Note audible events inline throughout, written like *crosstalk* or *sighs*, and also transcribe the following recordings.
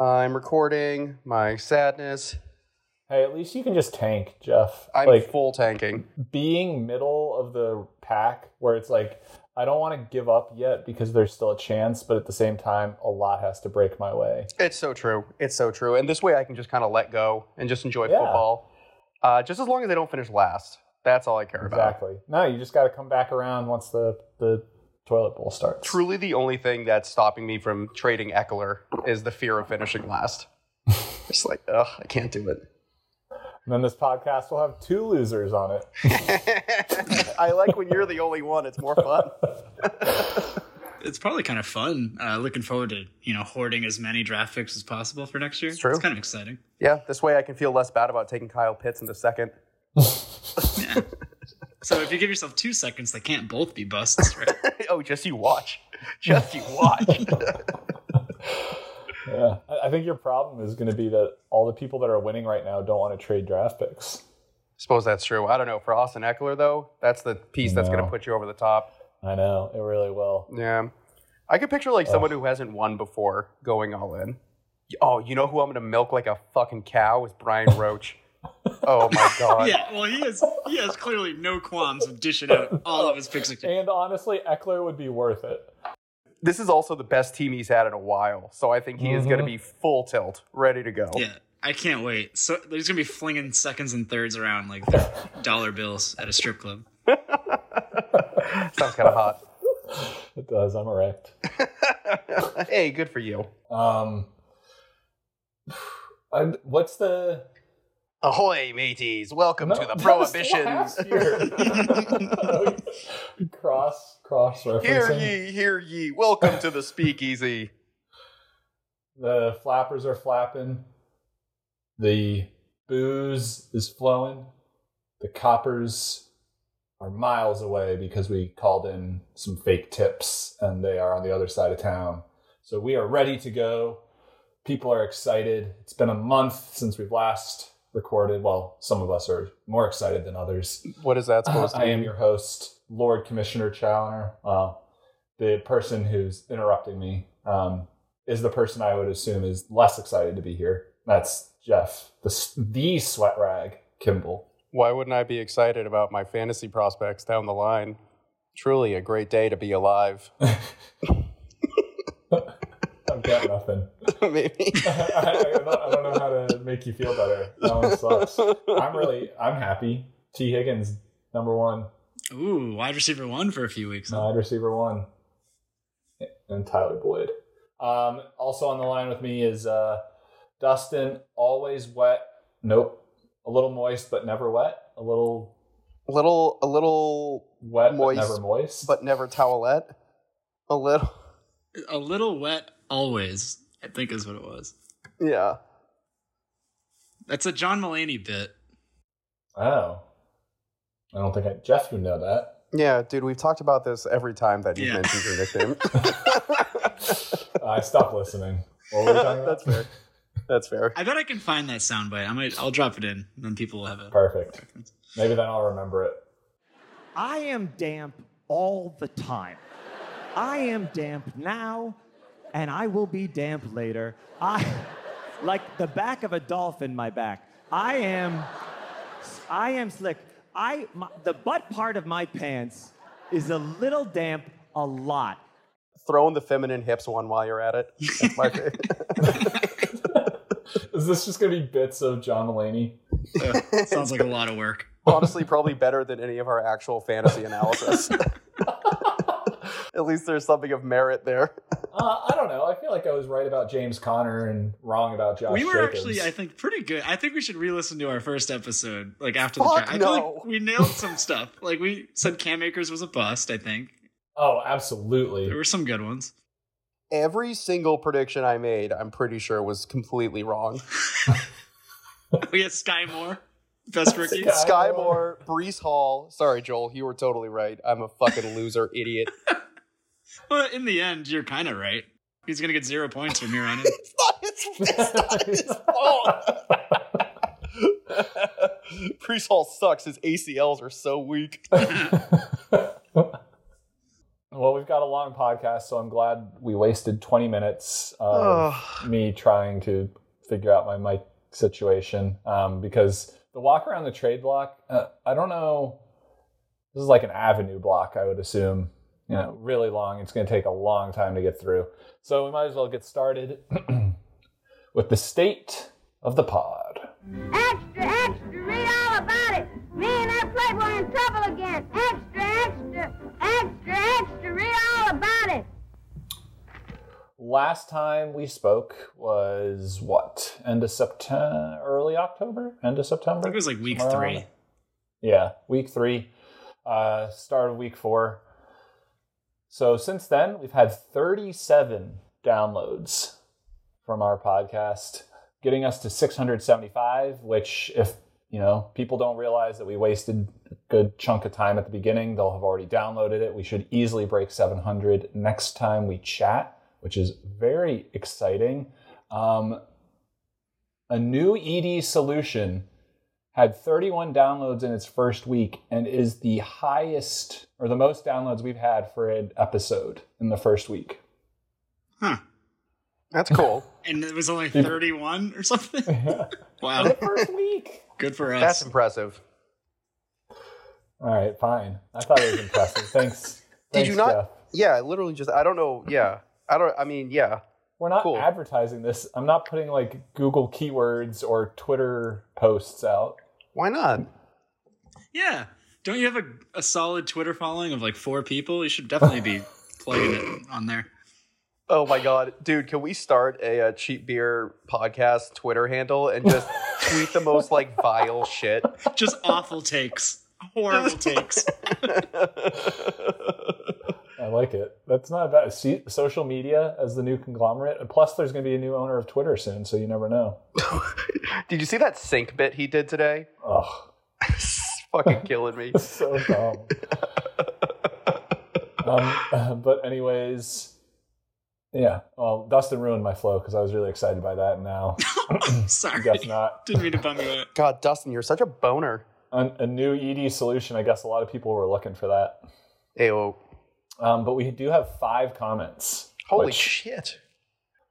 I'm recording my sadness. Hey, at least you can just tank, Jeff. I'm like full tanking. being middle of the pack, where it's like I don't want to give up yet because there's still a chance, but at the same time, a lot has to break my way. It's so true. It's so true. And this way I can just kind of let go and just enjoy Yeah. football. Uh, just as long as I don't finish last. That's all I care about. Exactly. No, you just got to come back around once the the toilet bowl starts. Truly the only thing that's stopping me from trading Ekeler is the fear of finishing last. *laughs* It's like, ugh, I can't do it. And then this podcast will have two losers on it. *laughs* I like when you're the only one. It's more fun. *laughs* It's probably kind of fun. Uh, looking forward to you know hoarding as many draft picks as possible for next year. It's true. It's kind of exciting. Yeah, this way I can feel less bad about taking Kyle Pitts in the second. Yeah. So if you give yourself two seconds, they can't both be busts, right? *laughs* oh, just you watch. Just you watch. *laughs* Yeah. I I think your problem is going to be that all the people that are winning right now don't want to trade draft picks. I Suppose that's true. I don't know. For Austin Ekeler, though, that's the piece that's going to put you over the top. I know it really will. Yeah. I could picture like someone who hasn't won before going all in. Oh, you know who I'm going to milk like a fucking cow is Brian *laughs* Roach. Oh my *laughs* god. yeah. Well, he has he has clearly no qualms of dishing out all of his picks. *laughs* And honestly, Ekeler would be worth it. This is also the best team he's had in a while, so I think he is going to be full tilt, ready to go. Yeah. I can't wait. So he's gonna be flinging seconds and thirds around like *laughs* dollar bills at a strip club. Sounds kind of hot. It does. I'm erect. hey, good for you. Um, *sighs* I, what's the Ahoy, mateys! Welcome No, to the prohibition. *laughs* cross cross hear ye, hear ye! Welcome to the speakeasy. The flappers are flapping. The booze is flowing. The coppers are miles away because we called in some fake tips and they are on the other side of town. So we are ready to go. People are excited. It's been a month since we've last recorded. Well, some of us are more excited than others. What is that supposed to be? I am your host, Lord Commissioner Challoner. Well, the person who's interrupting me um, is the person I would assume is less excited to be here. That's Jeff, the, the sweat rag, Kimball. Why wouldn't I be excited about my fantasy prospects down the line? Truly a great day to be alive. *laughs* I've got nothing. *laughs* Maybe. *laughs* I, I, don't, I don't know how to make you feel better. That one sucks. I'm really, I'm happy. Tee Higgins, number one, Ooh, wide receiver one for a few weeks. huh? wide receiver one, and Tyler Boyd. Um, also on the line with me is uh, Dustin. Always wet. Nope. A little moist, but never wet. A little A little, a little, wet, Moist, but never moist. but never towelette. A little. A little wet always, I think is what it was. Yeah. That's a John Mulaney bit. oh, I don't think I, Jeff would know that. Yeah, dude, we've talked about this every time that you Yeah. mentioned your nickname. *laughs* *laughs* I stopped listening. What were we talking about? That's fair. That's fair. I bet I can find that soundbite. I might. I'll drop it in, and then people will have it. Perfect. Maybe then I'll remember it. I am damp all the time. I am damp now, and I will be damp later. I, *laughs* like the back of a dolphin, my back. I am, I am slick. I, my, the butt part of my pants is a little damp a lot. Throw in the feminine hips one while you're at it. That's my favorite. *laughs* Is this just gonna be bits of John Mulaney? Uh, sounds like a lot of work. Honestly, probably better than any of our actual fantasy analysis. *laughs* At least there's something of merit there. Uh, I don't know. I feel like I was right about James Conner and wrong about Josh we were Jacobs. actually, I think, pretty good. I think we should re-listen to our first episode, like after the Fuck draft. I feel no. like we nailed some stuff. Like we said, Cam Akers was a bust. I think oh, absolutely. there were some good ones. Every single prediction I made, I'm pretty sure was completely wrong. *laughs* We had Skyy Moore, best rookie. Sky- Skyy Moore, Breece Hall. Sorry, Joel, you were totally right. I'm a fucking loser, idiot. *laughs* Well, in the end, you're kind of right. He's gonna get zero points from here on in. It's not his, it's not his fault. Breece *laughs* Hall sucks. His ACLs are so weak. *laughs* Well, we've got a long podcast, so I'm glad we wasted 20 minutes of me trying to figure out my mic situation. Um, because the walk around the trade block, uh, I don't know. This is like an avenue block, I would assume. You know, really long. It's going to take a long time to get through. So we might as well get started *clears throat* with the state of the pod. Extra, extra, read all about it. Me and that playboy in trouble again. Extra, extra, extra, extra, read all about it. Last time we spoke was what? End of September, early October? End of September. I September? think it was like week Somewhere three. Yeah, week three, uh, start of week four. So since then, we've had 37 downloads from our podcast, getting us to 675. Which, if you know, people don't realize that we wasted a good chunk of time at the beginning, they'll have already downloaded it. We should easily break 700 next time we chat, which is very exciting. Um, a new ED solution had 31 downloads in its first week and is the highest or the most downloads we've had for an episode in the first week. Huh. That's cool. *laughs* And it was only 31 or something? *laughs* Wow. the first week. Good for us. That's impressive. All right, fine. I thought it was impressive. *laughs* Thanks. Did Thanks, you not? Jeff. Yeah, literally just. I don't know. Yeah, I don't. I mean, yeah. We're not Cool. advertising this. I'm not putting like Google keywords or Twitter posts out. Why not? yeah. Don't you have a, a solid Twitter following of like four people? You should definitely be *laughs* plugging it on there. Oh my god, dude! Can we start a, uh cheap beer podcast Twitter handle and just *laughs* tweet the most like vile shit? Just awful takes. Horrible *laughs* takes. I like it. That's not bad. See, social media as the new conglomerate. And Plus, there's going to be a new owner of Twitter soon, so you never know. *laughs* Did you see that sync bit he did today? Ugh. It's *laughs* fucking killing me. *laughs* so dumb. um, but anyways, yeah. Well, Dustin ruined my flow because I was really excited by that. And now, *coughs* Sorry. guess not. Didn't mean to bum you out. God, Dustin, you're such a boner. A, a new ED solution. I guess a lot of people were looking for that. Ayo. Um, but we do have five comments. Holy shit.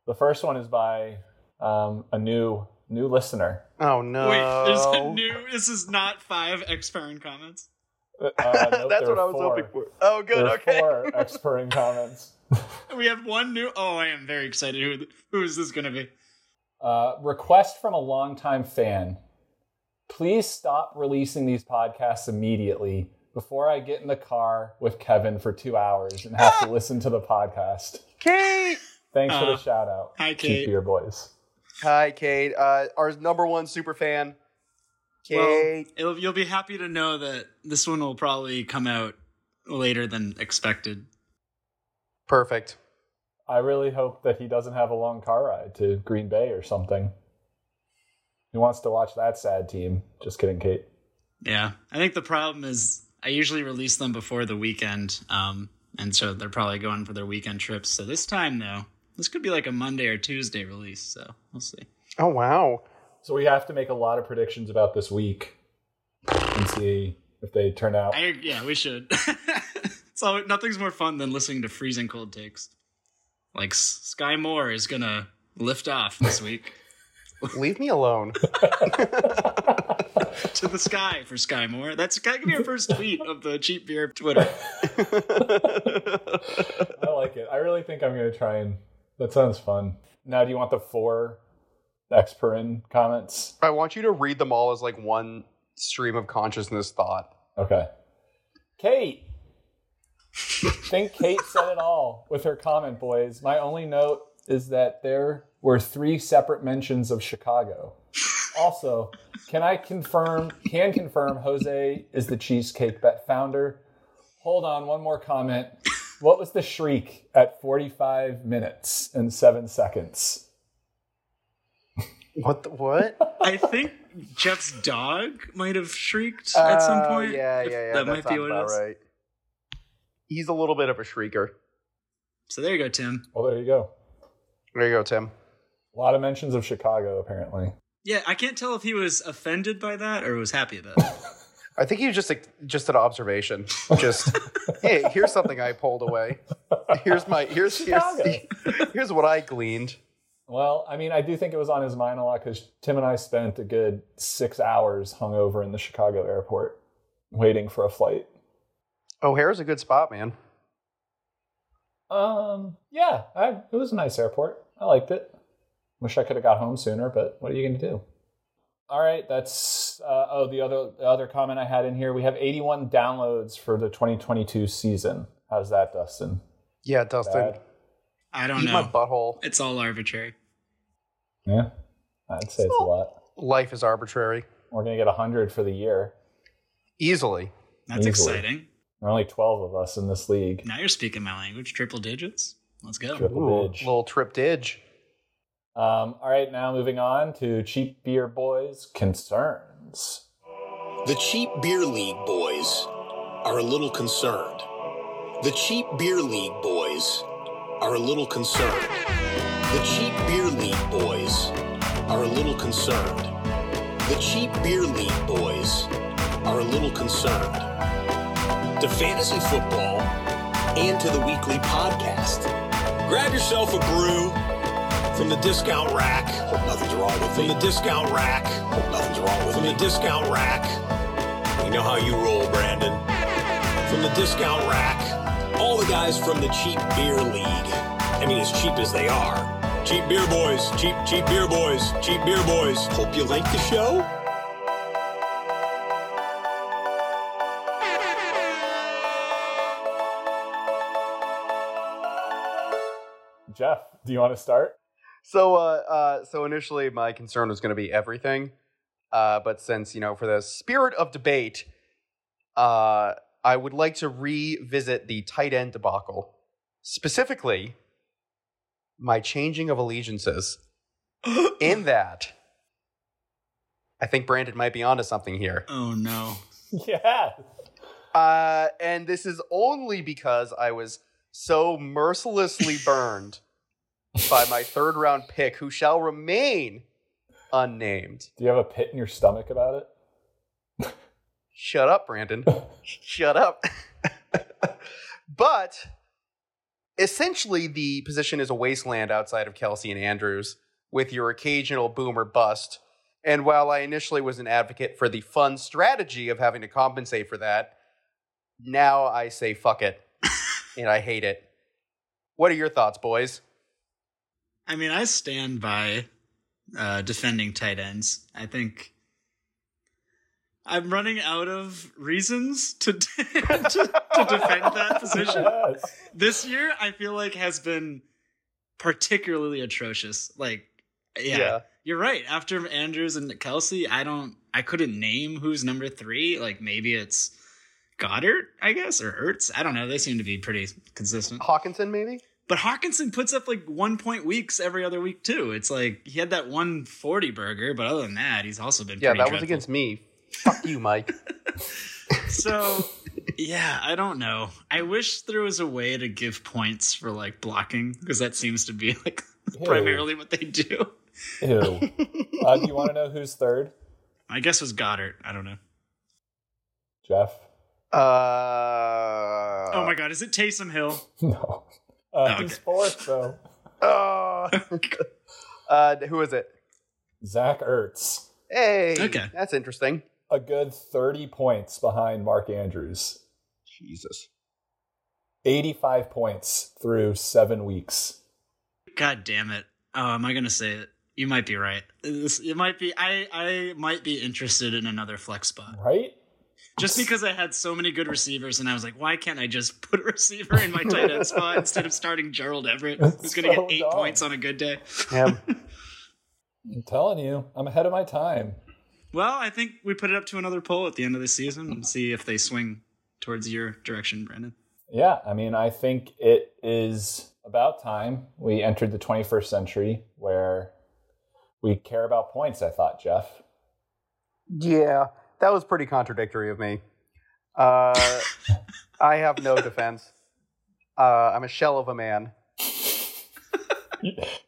The first one is by um, a new new listener. Oh no. Wait, there's a new. This is not five expiring comments. Uh, nope, *laughs* That's what I was four. hoping for. Oh, good. There are Okay. four expiring comments. *laughs* We have one new. Oh, I am very excited. Who, who is this going to be? Uh, request from a longtime fan. Please stop releasing these podcasts immediately before I get in the car with Kevin for two hours and have to listen to the podcast. Kate. Thanks for Uh, the shout out. hi, Cheap Kate. beer boys. Hi, Kate. Uh, our number one super fan. Well, Kate. it'll, you'll be happy to know that this one will probably come out later than expected. Perfect. I really hope that he doesn't have a long car ride to Green Bay or something. He wants to watch that sad team. Just kidding, Kate. Yeah, I think the problem is I usually release them before the weekend, um, and so they're probably going for their weekend trips. So this time, though, this could be like a Monday or Tuesday release. So we'll see. Oh wow. So we have to make a lot of predictions about this week and see if they turn out. I, yeah, we should. *laughs* so nothing's more fun than listening to freezing cold takes. Like Skyy Moore is gonna lift off this week Leave me alone. *laughs* to the sky for Skyy Moore. That's that could be our first tweet of the cheap beer of Twitter. *laughs* I like it. I really think I'm going to try and. That sounds fun. Now, do you want the four Experin comments? I want you to read them all as like one stream of consciousness thought. Okay. Kate. think Kate said it all with her comment, boys. My only note is that there were three separate mentions of Chicago. Also, can I confirm, can confirm Jose is the Cheesecake Bet founder? Hold on, one more comment. What was the shriek at 45 minutes and seven seconds? What? The, what? I think Jeff's dog might have shrieked at some Uh, point. Yeah, yeah, yeah. That that might be what it about right. He's a little bit of a shrieker. So there you go, Tim. Well, there you go. There you go, Tim. A lot of mentions of Chicago, apparently. Yeah, I can't tell if he was offended by that or was happy about it. *laughs* I think he was just like just an observation. Just *laughs* hey, here's something I pulled away. Here's my here's here's, *laughs* here's what I gleaned. Well, I mean, I do think it was on his mind a lot because Tim and I spent a good six hours hungover in the Chicago airport waiting for a flight. O'Hare's a good spot, man. Um, yeah, I, it was a nice airport. I liked it. Wish I could have got home sooner, but what are you going to do? All right, that's uh, oh the other the other comment I had in here. We have 81 downloads for the 2022 season. How's that, Dustin? Yeah, Dustin. Bad? I don't Eat my know. butthole. It's all arbitrary. Yeah, I'd say it's a lot. Life is arbitrary. We're gonna get 100 for the year. Easily. That's Easily. exciting. There are only 12 of us in this league. Now you're speaking my language. Triple digits. Let's go. Triple Ooh, dig. little trip dig. Um, all right, now moving on to Cheap Beer Boys concerns. The Cheap Beer League boys are a little concerned. The Cheap Beer League boys are a little concerned. The Cheap Beer League boys are a little concerned. The Cheap Beer League boys are a little concerned. To fantasy football and to the weekly podcast. Grab yourself a brew from the discount rack. Nothing's wrong with From the discount rack. Nothing's wrong with From the discount rack. You know how you roll, Brandon. From the discount rack. All the guys from the cheap beer league. I mean, as cheap as they are. Cheap beer boys. Cheap, cheap beer boys. Cheap beer boys. Hope you like the show. Jeff, do you want to start? So, uh, uh, so initially, my concern was going to be everything, uh, but since you know, for the spirit of debate, uh, I would like to revisit the tight end debacle, specifically my changing of allegiances. *gasps* in that, I think Brandon might be onto something here. Oh no. *laughs* Yeah. Uh, and this is only because I was so mercilessly burned by my third round pick, who shall remain unnamed. Do you have a pit in your stomach about it? Shut up, Brandon. *laughs* Shut up. *laughs* but essentially, the position is a wasteland outside of Kelce and Andrews, with your occasional boomer bust. And while I initially was an advocate for the fun strategy of having to compensate for that, now I say fuck it. *laughs* and I hate it. What are your thoughts, boys? I mean, I stand by uh, defending tight ends. I think I'm running out of reasons to *laughs* to, to defend that position. Yes. This year, I feel like has been particularly atrocious. Like, yeah, Yeah. you're right. After Andrews and Kelce, I don't, I couldn't name who's number three. Like, maybe it's Goedert, I guess, or Ertz. I don't know. They seem to be pretty consistent. Hockenson, maybe? But Hockenson puts up like one point weeks every other week too. It's like he had that one forty burger, but other than that, he's also been Yeah, pretty that was against me. Fuck you, Mike. *laughs* *laughs* So yeah, I don't know. I wish there was a way to give points for like blocking because that seems to be like primarily what they do. Ew. *laughs* Uh, do you want to know who's third? I guess it was Goedert. I don't know. Jeff? Uh, oh my god, is it Taysom Hill? No. Uh, Okay. Who's fourth, though? Oh. *laughs* uh, who is it? Zach Ertz. Hey, Okay. that's interesting. A good 30 points behind Mark Andrews. Jesus. 85 points through seven weeks. God damn it. Oh, am I gonna say it? You might be right. This- It might be. I I might be interested in another flex spot. Right? Just because I had so many good receivers, and I was like, why can't I just *laughs* put a receiver in my tight end spot *laughs* instead of starting Gerald Everett, who's going to so get eight dumb. points on a good day? Yeah. *laughs* I'm telling you, I'm ahead of my time. Well, I think we put it up to another poll at the end of the season and see if they swing towards your direction, Brandon. Yeah, I mean, I think it is about time we entered the 21st century where we care about points, I thought, Jeff. yeah, that was pretty contradictory of me. Uh, I have no defense. Uh, I'm a shell of a man,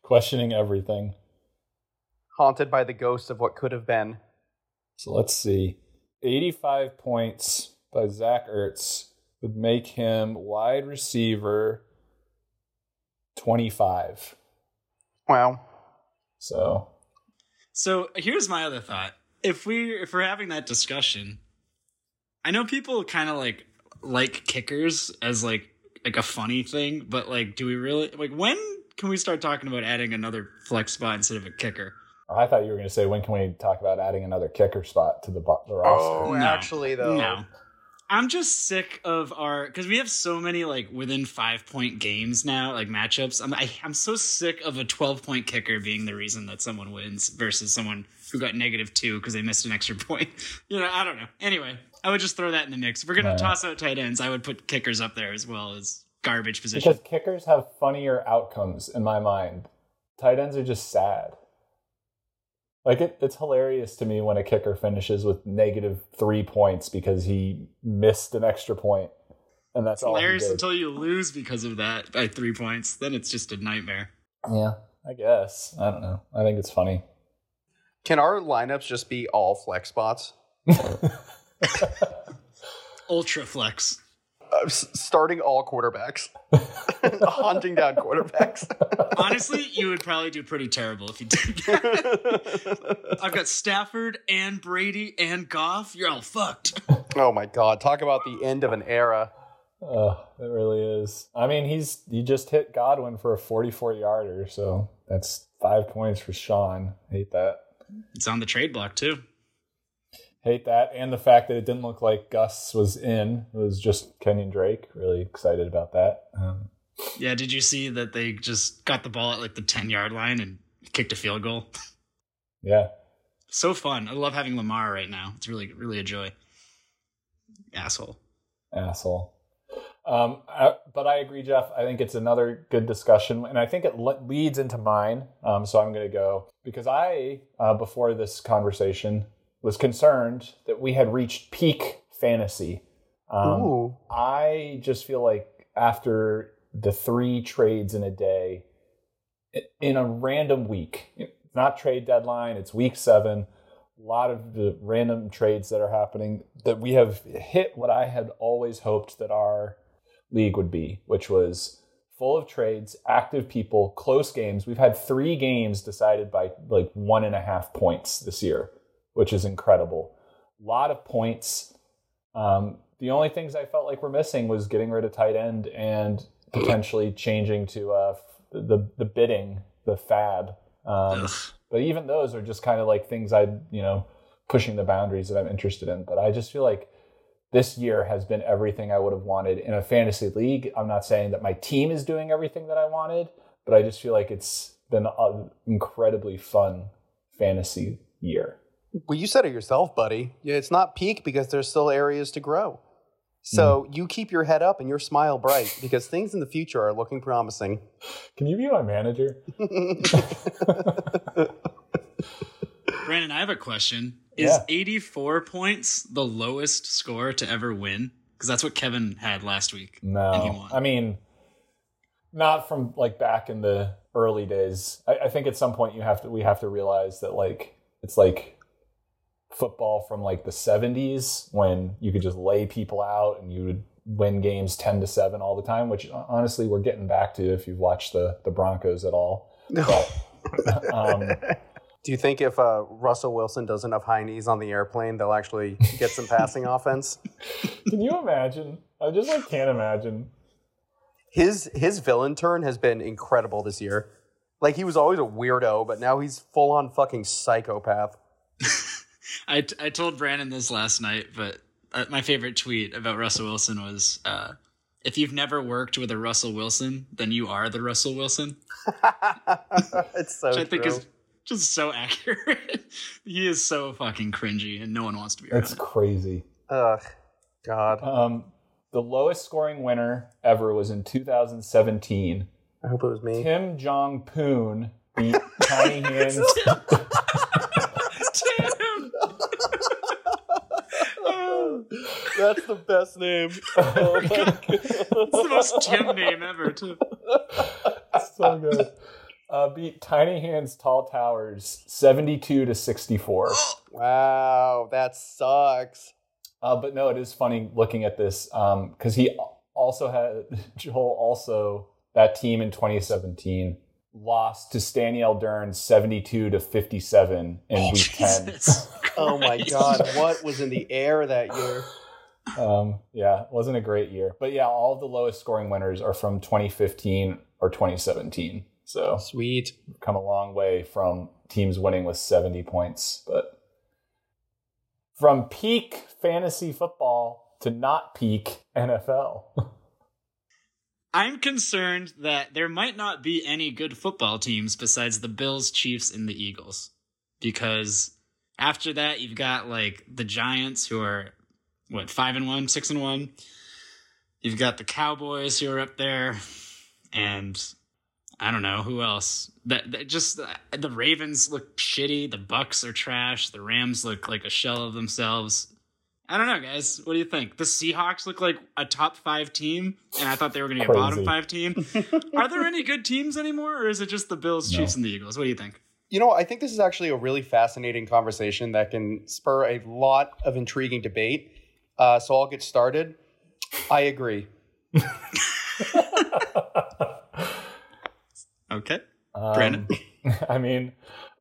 Questioning everything. haunted by the ghost of what could have been. So let's see. 85 points by Zach Ertz would make him wide receiver 25. Wow. So So here's my other thought. If we if we're having that discussion, I know people kind of like like kickers as like like a funny thing, but like do we really like when can we start talking about adding another flex spot instead of a kicker? Oh, I thought you were going to say when can we talk about adding another kicker spot to the, bu- the roster? Oh, No. actually, though. No. I'm just sick of our because we have so many like within five point games now, like matchups. I'm I, I'm so sick of a 12 point kicker being the reason that someone wins versus someone who got negative two because they missed an extra *laughs* point. You know, I don't know. Anyway, I would just throw that in the mix. If we're gonna Right. toss out tight ends, I would put kickers up there as well as garbage position. Because kickers have funnier outcomes in my mind. Tight ends are just sad. Like it, it's hilarious to me when a kicker finishes with negative three points because he missed an extra point, and that's all. Hilarious did. until you lose because of that by three points. Then it's just a nightmare. yeah, I guess. I don't know. I think it's funny. Can our lineups just be all flex spots? *laughs* Ultra flex. Uh, s- starting all quarterbacks, *laughs* hunting down quarterbacks. *laughs* Honestly, you would probably do pretty terrible if you did that. I've got Stafford and Brady and Goff. You're all fucked. oh my god! Talk about the end of an era. Oh, it really is. I mean, he's he just hit Godwin for a 44 yarder, so that's five points for Sean. Hate that. It's on the trade block too. Hate that, and the fact that it didn't look like Gus was in. It was just Kenyan Drake. Really excited about that. Um, Yeah, did you see that they just got the ball at like the 10 yard line and kicked a field goal? *laughs* yeah, So fun. I love having Lamar right now. It's really, really a joy. Asshole. asshole. Um, I, but I agree, Jeff. I think it's another good discussion, and I think it le- leads into mine. Um, so I'm going to go because I, uh, before this conversation, was concerned that we had reached peak fantasy. Um. I just feel like after the three trades in a day, in a random week, it's not trade deadline, it's week seven, a lot of the random trades that are happening, that we have hit what I had always hoped that our league would be, which was full of trades, active people, close games. We've had three games decided by like one and a half points this year, which is incredible. A lot of points. Um, the only things I felt like were missing was getting rid of tight end and *clears throat* potentially changing to uh, the the bidding, the FAAB. Um, but even those are just kind of like things I, you know, pushing the boundaries that I'm interested in. But I just feel like this year has been everything I would have wanted in a fantasy league. I'm not saying that my team is doing everything that I wanted, but I just feel like it's been an incredibly fun fantasy year. Well, you said it yourself, buddy. Yeah, It's not peak because there's still areas to grow. So hmm. you keep your head up and your smile bright *laughs* because things in the future are looking promising. Can you be my manager? *laughs* Brandon, I have a question. Is Yeah. 84 points the lowest score to ever win? Because that's what Kevin had last week. And he No, won. I mean, not from like back in the early days. I, I think at some point you have to we have to realize that like it's like football from like the '70s when you could just lay people out and you would win games ten to seven all the time. Which honestly, we're getting back to if you've watched the the Broncos at all. *laughs* But, um, Do you think if uh, Russell Wilson does enough high knees on the airplane, they'll actually get some passing *laughs* offense? can you imagine? I just like can't imagine. His his villain turn has been incredible this year. Like he was always a weirdo, but now he's full on fucking psychopath. *laughs* I, I told Brandon this last night, but uh, my favorite tweet about Russell Wilson was uh, if you've never worked with a Russell Wilson, then you are the Russell Wilson. *laughs* it's so Which I think true. is just so accurate. *laughs* he is so fucking cringy, and no one wants to be around It's crazy. Ugh, God. Um, the lowest scoring winner ever was in 2017. I hope it was me. Tim Jong Poon beat Tiny *laughs* Hands. Damn. *laughs* That's the best name. oh my It's the most Tim name ever, too. So good. Uh, beat Tiny Hands Tall Towers 72 to 64. *gasps* Wow, that sucks. Uh, but no, it is funny looking at this because he also had *laughs* Joel also that team in 2017 lost to Staniel Dern 72 to 57 in week 10. Jesus *laughs* Oh my god, what was in the air that year? Um, yeah, it wasn't a great year. But yeah, all of the lowest scoring winners are from 2015 or 2017. So Sweet. come a long way from teams winning with 70 points. But from peak fantasy football to not peak NFL. *laughs* I'm concerned that there might not be any good football teams besides the Bills, Chiefs, and the Eagles. Because after that, you've got like the Giants who are what, five and one, six and one. You've got the Cowboys who are up there, and I don't know who else. That, that just the Ravens look shitty. The Bucs are trash. The Rams look like a shell of themselves. I don't know, guys. What do you think? The Seahawks look like a top five team, and I thought they were going to be a bottom five team. *laughs* Are there any good teams anymore, or is it just the Bills, No. Chiefs, and the Eagles? What do you think? You know, I think this is actually a really fascinating conversation that can spur a lot of intriguing debate. Uh, so I'll get started. I agree. *laughs* *laughs* Okay. Um, Brandon? *laughs* I mean,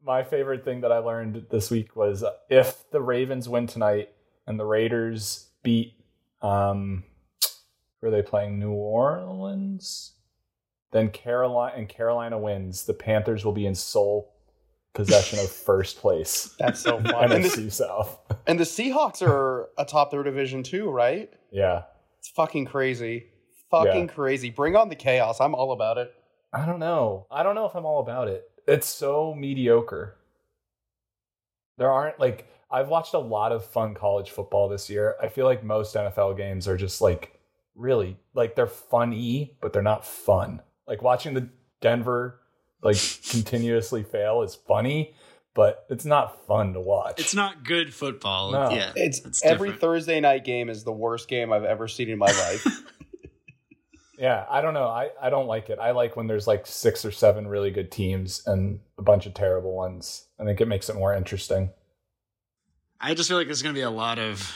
my favorite thing that I learned this week was uh, if the Ravens win tonight and the Raiders beat, um, who are they playing? New Orleans. Then Carolina and Carolina wins. The Panthers will be in sole possession of first place. *laughs* That's so *laughs* fun. and, the, NFC South. and the Seahawks are atop their division too, right? Yeah, It's fucking crazy. Fucking Yeah. crazy. Bring on the chaos. I'm all about it. I don't know. I don't know if I'm all about it. It's so mediocre. There aren't like I've watched a lot of fun college football this year. I feel like most NFL games are just like really like they're funny, but they're not fun. Like watching the Denver like *laughs* continuously fail is funny, but it's not fun to watch. It's not good football. No. Yeah, It's, it's every different. Thursday night game is the worst game I've ever seen in my life. *laughs* Yeah, I don't know. I, I don't like it. I like when there's like six or seven really good teams and a bunch of terrible ones. I think it makes it more interesting. I just feel like there's going to be a lot of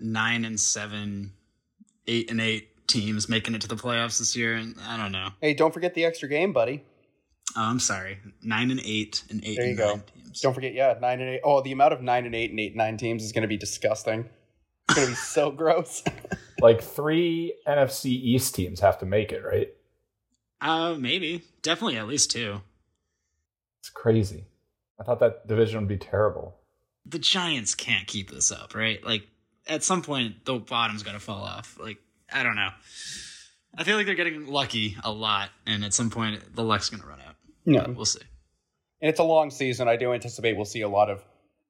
nine and seven, eight and eight teams making it to the playoffs this year, and I don't know. hey, don't forget the extra game, buddy. Oh, I'm sorry, nine and eight and eight There you and go. teams. Don't forget, yeah, nine and eight. Oh, the amount of nine and eight and eight and nine teams is going to be disgusting. It's going to be so *laughs* gross. Like three NFC East teams have to make it, right? Uh, maybe, definitely at least two. It's crazy. I thought that division would be terrible. The Giants can't keep this up, right? Like at some point, the bottom's going to fall off. Like I don't know. I feel like they're getting lucky a lot, and at some point, the luck's going to run out. No. But we'll see. and it's a long season. I do anticipate we'll see a lot of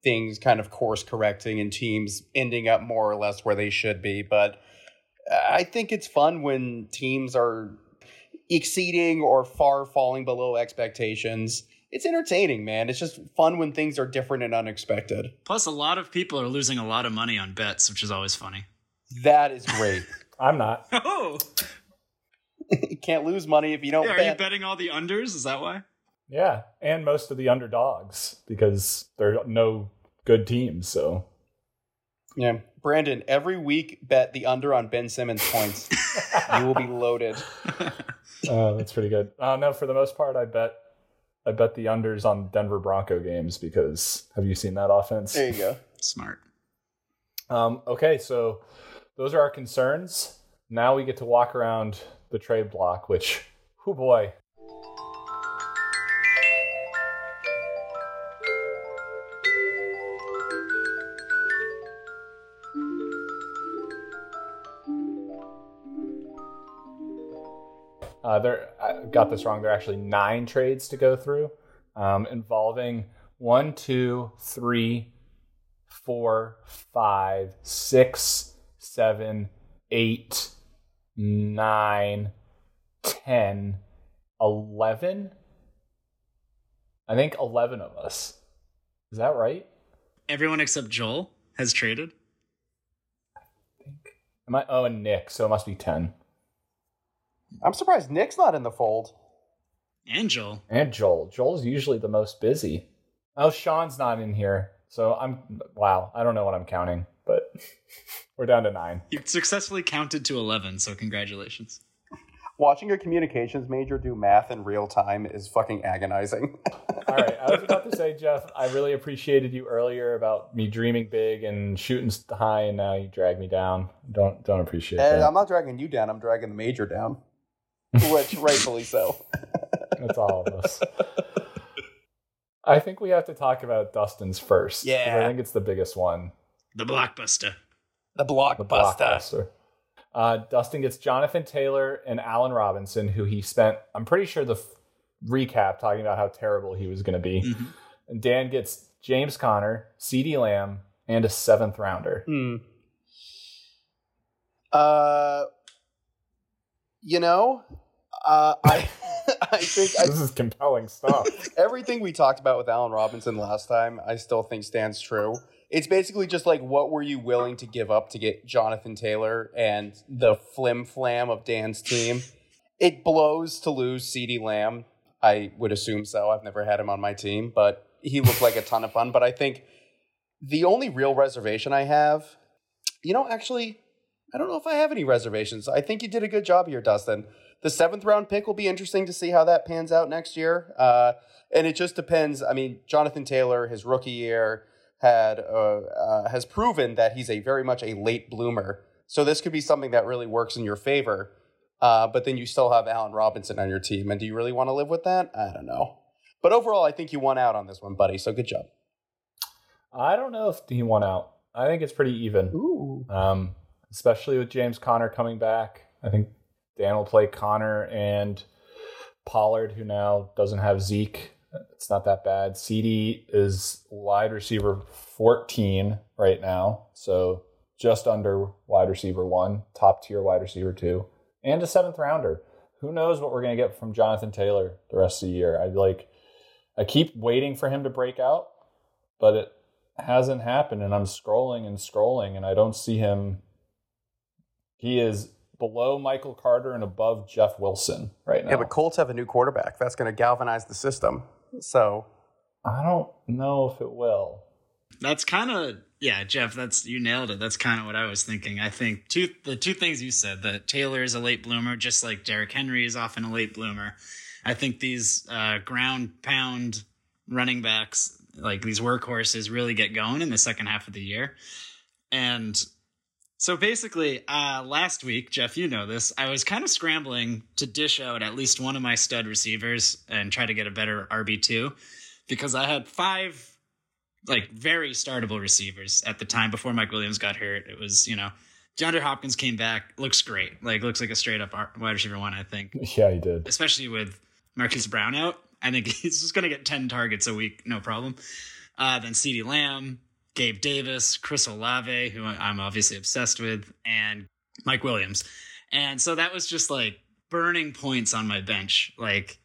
things kind of course correcting and teams ending up more or less where they should be. But I think it's fun when teams are exceeding or far falling below expectations. It's entertaining, man. It's just fun when things are different and unexpected. Plus, a lot of people are losing a lot of money on bets, which is always funny. That is great. *laughs* I'm not. *laughs* Oh, you can't lose money if you don't yeah, are you betting all the unders? Is that why? Yeah, and most of the underdogs because there are no good teams. So yeah. Brandon, every week bet the under on Ben Simmons points. *laughs* you will be loaded. uh, *laughs* that's pretty good. Uh, no, for the most part, I bet I bet the unders on Denver Bronco games because have you seen that offense? There you go. Smart. Um, okay, so those are our concerns. Now we get to walk around the trade block, which, oh boy. Uh, there, I got this wrong. There are actually nine trades to go through, um, involving one, two, three, four, five, six, seven, eight, nine, ten, eleven. I think eleven of us. Is that right? Everyone except Joel has traded. I think. Am I? Oh, and Nick. So it must be ten. I'm surprised Nick's not in the fold. And Joel. and Joel. Joel's usually the most busy. Oh, Sean's not in here. So I'm wow. I don't know what I'm counting, but *laughs* we're down to nine. You successfully counted to 11, so congratulations. Watching a communications major do math in real time is fucking agonizing. *laughs* All right, I was about to say, Jeff, I really appreciated you earlier about me dreaming big and shooting high, and now you drag me down. Don't don't appreciate and that. I'm not dragging you down, I'm dragging the major down. Which rightfully so. *laughs* That's all of us. I think we have to talk about Dustin's first. Yeah. I think it's the biggest one. The blockbuster. The The blockbuster. blockbuster. Uh, Dustin gets Jonathan Taylor and Allen Robinson, who he spent, I'm pretty sure, the f- recap talking about how terrible he was going to be. Mhm. And Dan gets James Conner, CeeDee Lamb, and a seventh rounder. Hmm. Uh, you know, uh, *laughs* I, *laughs* I think I, This is compelling stuff. *laughs* everything we talked about with Allen Robinson last time, I still think stands true. It's basically just like, what were you willing to give up to get Jonathan Taylor and the flim flam of Dan's team? It blows to lose CeeDee Lamb. I would assume so. I've never had him on my team, but he looked like a ton of fun. But I think the only real reservation I have, you know, actually, I don't know if I have any reservations. I think you did a good job here, Dustin. The seventh round pick will be interesting to see how that pans out next year. Uh, and it just depends. I mean, Jonathan Taylor, his rookie year, had uh, uh, has proven that he's a very much a late bloomer. So this could be something that really works in your favor. Uh, but then you still have Allen Robinson on your team, and do you really want to live with that? I don't know. But overall, I think you won out on this one, buddy. So good job. I don't know if he won out. I think it's pretty even. Ooh. um, especially with James Conner coming back. I think Dan will play Conner and Pollard, who now doesn't have Zeke. It's not that bad. CeeDee is wide receiver 14 right now, so just under wide receiver one, top tier wide receiver two, and a seventh rounder. Who knows what we're going to get from Jonathan Taylor the rest of the year? I like, I keep waiting for him to break out, but it hasn't happened, and I'm scrolling and scrolling, and I don't see him he is below Michael Carter and above Jeff Wilson right now. Yeah, but Colts have a new quarterback. That's going to galvanize the system. So I don't know if it will. That's kind of yeah, Jeff. That's you nailed it. That's kind of what I was thinking. I think two the two things you said that Taylor is a late bloomer, just like Derrick Henry is often a late bloomer. I think these uh, ground pound running backs, like these workhorses, really get going in the second half of the year. And so basically, uh, last week, Jeff, you know this, I was kind of scrambling to dish out at least one of my stud receivers and try to get a better RB two because I had five like very startable receivers at the time before Mike Williams got hurt. It was, you know, DeAndre Hopkins came back, looks great. Like looks like a straight up wide receiver one, I think. Yeah, he did. Especially with Marquise Brown out. I think *laughs* he's just going to get 10 targets a week, no problem. Uh, then CeeDee Lamb, Gabe Davis, Chris Olave, who I'm obviously obsessed with, and Mike Williams. And so that was just like burning points on my bench. Like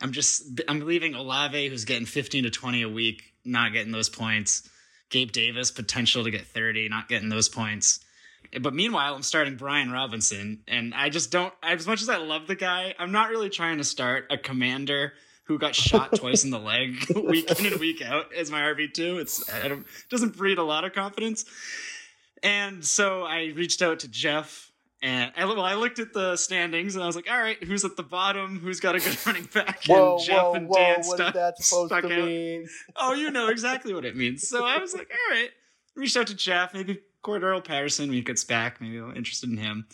I'm just I'm leaving Olave, who's getting 15 to 20 a week, not getting those points. Gabe Davis, potential to get 30, not getting those points. But meanwhile, I'm starting Brian Robinson, and I just don't. As much as I love the guy, I'm not really trying to start a commander who got shot twice in the leg *laughs* week in and week out as my RB two. It's I don't, doesn't breed a lot of confidence. And so I reached out to Jeff, and I, well, I looked at the standings, and I was like, "All right, who's at the bottom? Who's got a good *laughs* running back?" whoa, and Jeff whoa, and whoa! Dan what stuck, that supposed to out. mean? Oh, you know exactly what it means. So I was like, all right. Reached out to Jeff, maybe Cordarrelle Patterson when he gets back, maybe I'm interested in him.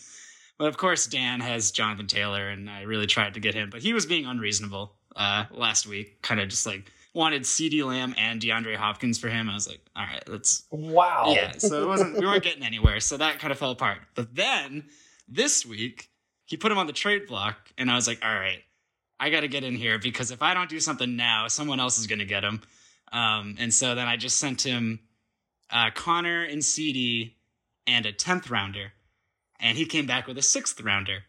But of course, Dan has Jonathan Taylor, and I really tried to get him, but he was being unreasonable uh, last week. Kind of just like wanted CeeDee Lamb and DeAndre Hopkins for him. I was like, all right, let's Wow. yeah, so it wasn't we weren't getting anywhere. So that kind of fell apart. But then this week he put him on the trade block, and I was like, all right, I got to get in here because if I don't do something now, someone else is going to get him. Um, and so then I just sent him uh, Conner and CD and a tenth rounder, and he came back with a sixth rounder.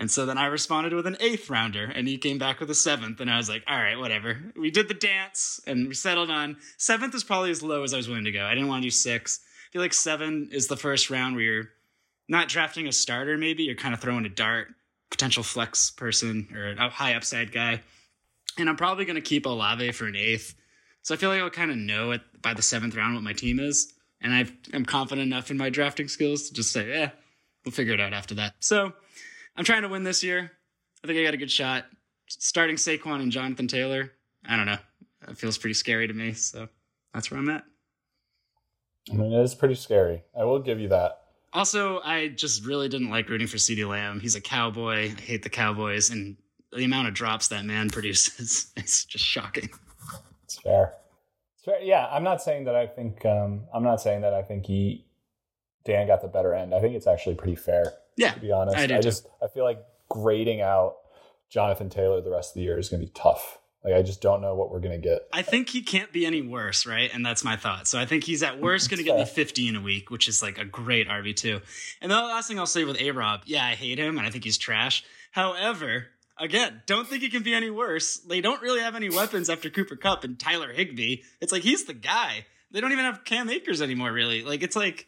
And so then I responded with an eighth rounder, and he came back with a seventh. And I was like, all right, whatever. We did the dance, and we settled on seventh is probably as low as I was willing to go. I didn't want to do six. I feel like seven is the first round where you're not drafting a starter, maybe. You're kind of throwing a dart, potential flex person or a high upside guy. and I'm probably going to keep Olave for an eighth. So I feel like I'll kind of know it by the seventh round what my team is, and I've, I'm confident enough in my drafting skills to just say, yeah, we'll figure it out after that. So I'm trying to win this year. I think I got a good shot. Starting Saquon and Jonathan Taylor, I don't know. It feels pretty scary to me. So that's where I'm at. I mean, it is pretty scary. I will give you that. Also, I just really didn't like rooting for CeeDee Lamb. He's a cowboy. I hate the Cowboys, and the amount of drops that man *laughs* produces is just shocking. It's fair. It's fair. Yeah, I'm not saying that I think um, I'm not saying that I think he Dan got the better end. I think it's actually pretty fair. Yeah, to be honest. I I just I feel like grading out Jonathan Taylor the rest of the year is going to be tough. Like I just don't know what we're going to get. I think he can't be any worse, right? And that's my thought. So I think he's at worst going to get me 50 in a week, which is like a great RB2. And the last thing I'll say with A Rob, yeah, I hate him and I think he's trash. However, again, don't think he can be any worse. They don't really have any weapons after Cooper Kupp and Tyler Higbee. It's like he's the guy. They don't even have Cam Akers anymore, really. Like it's like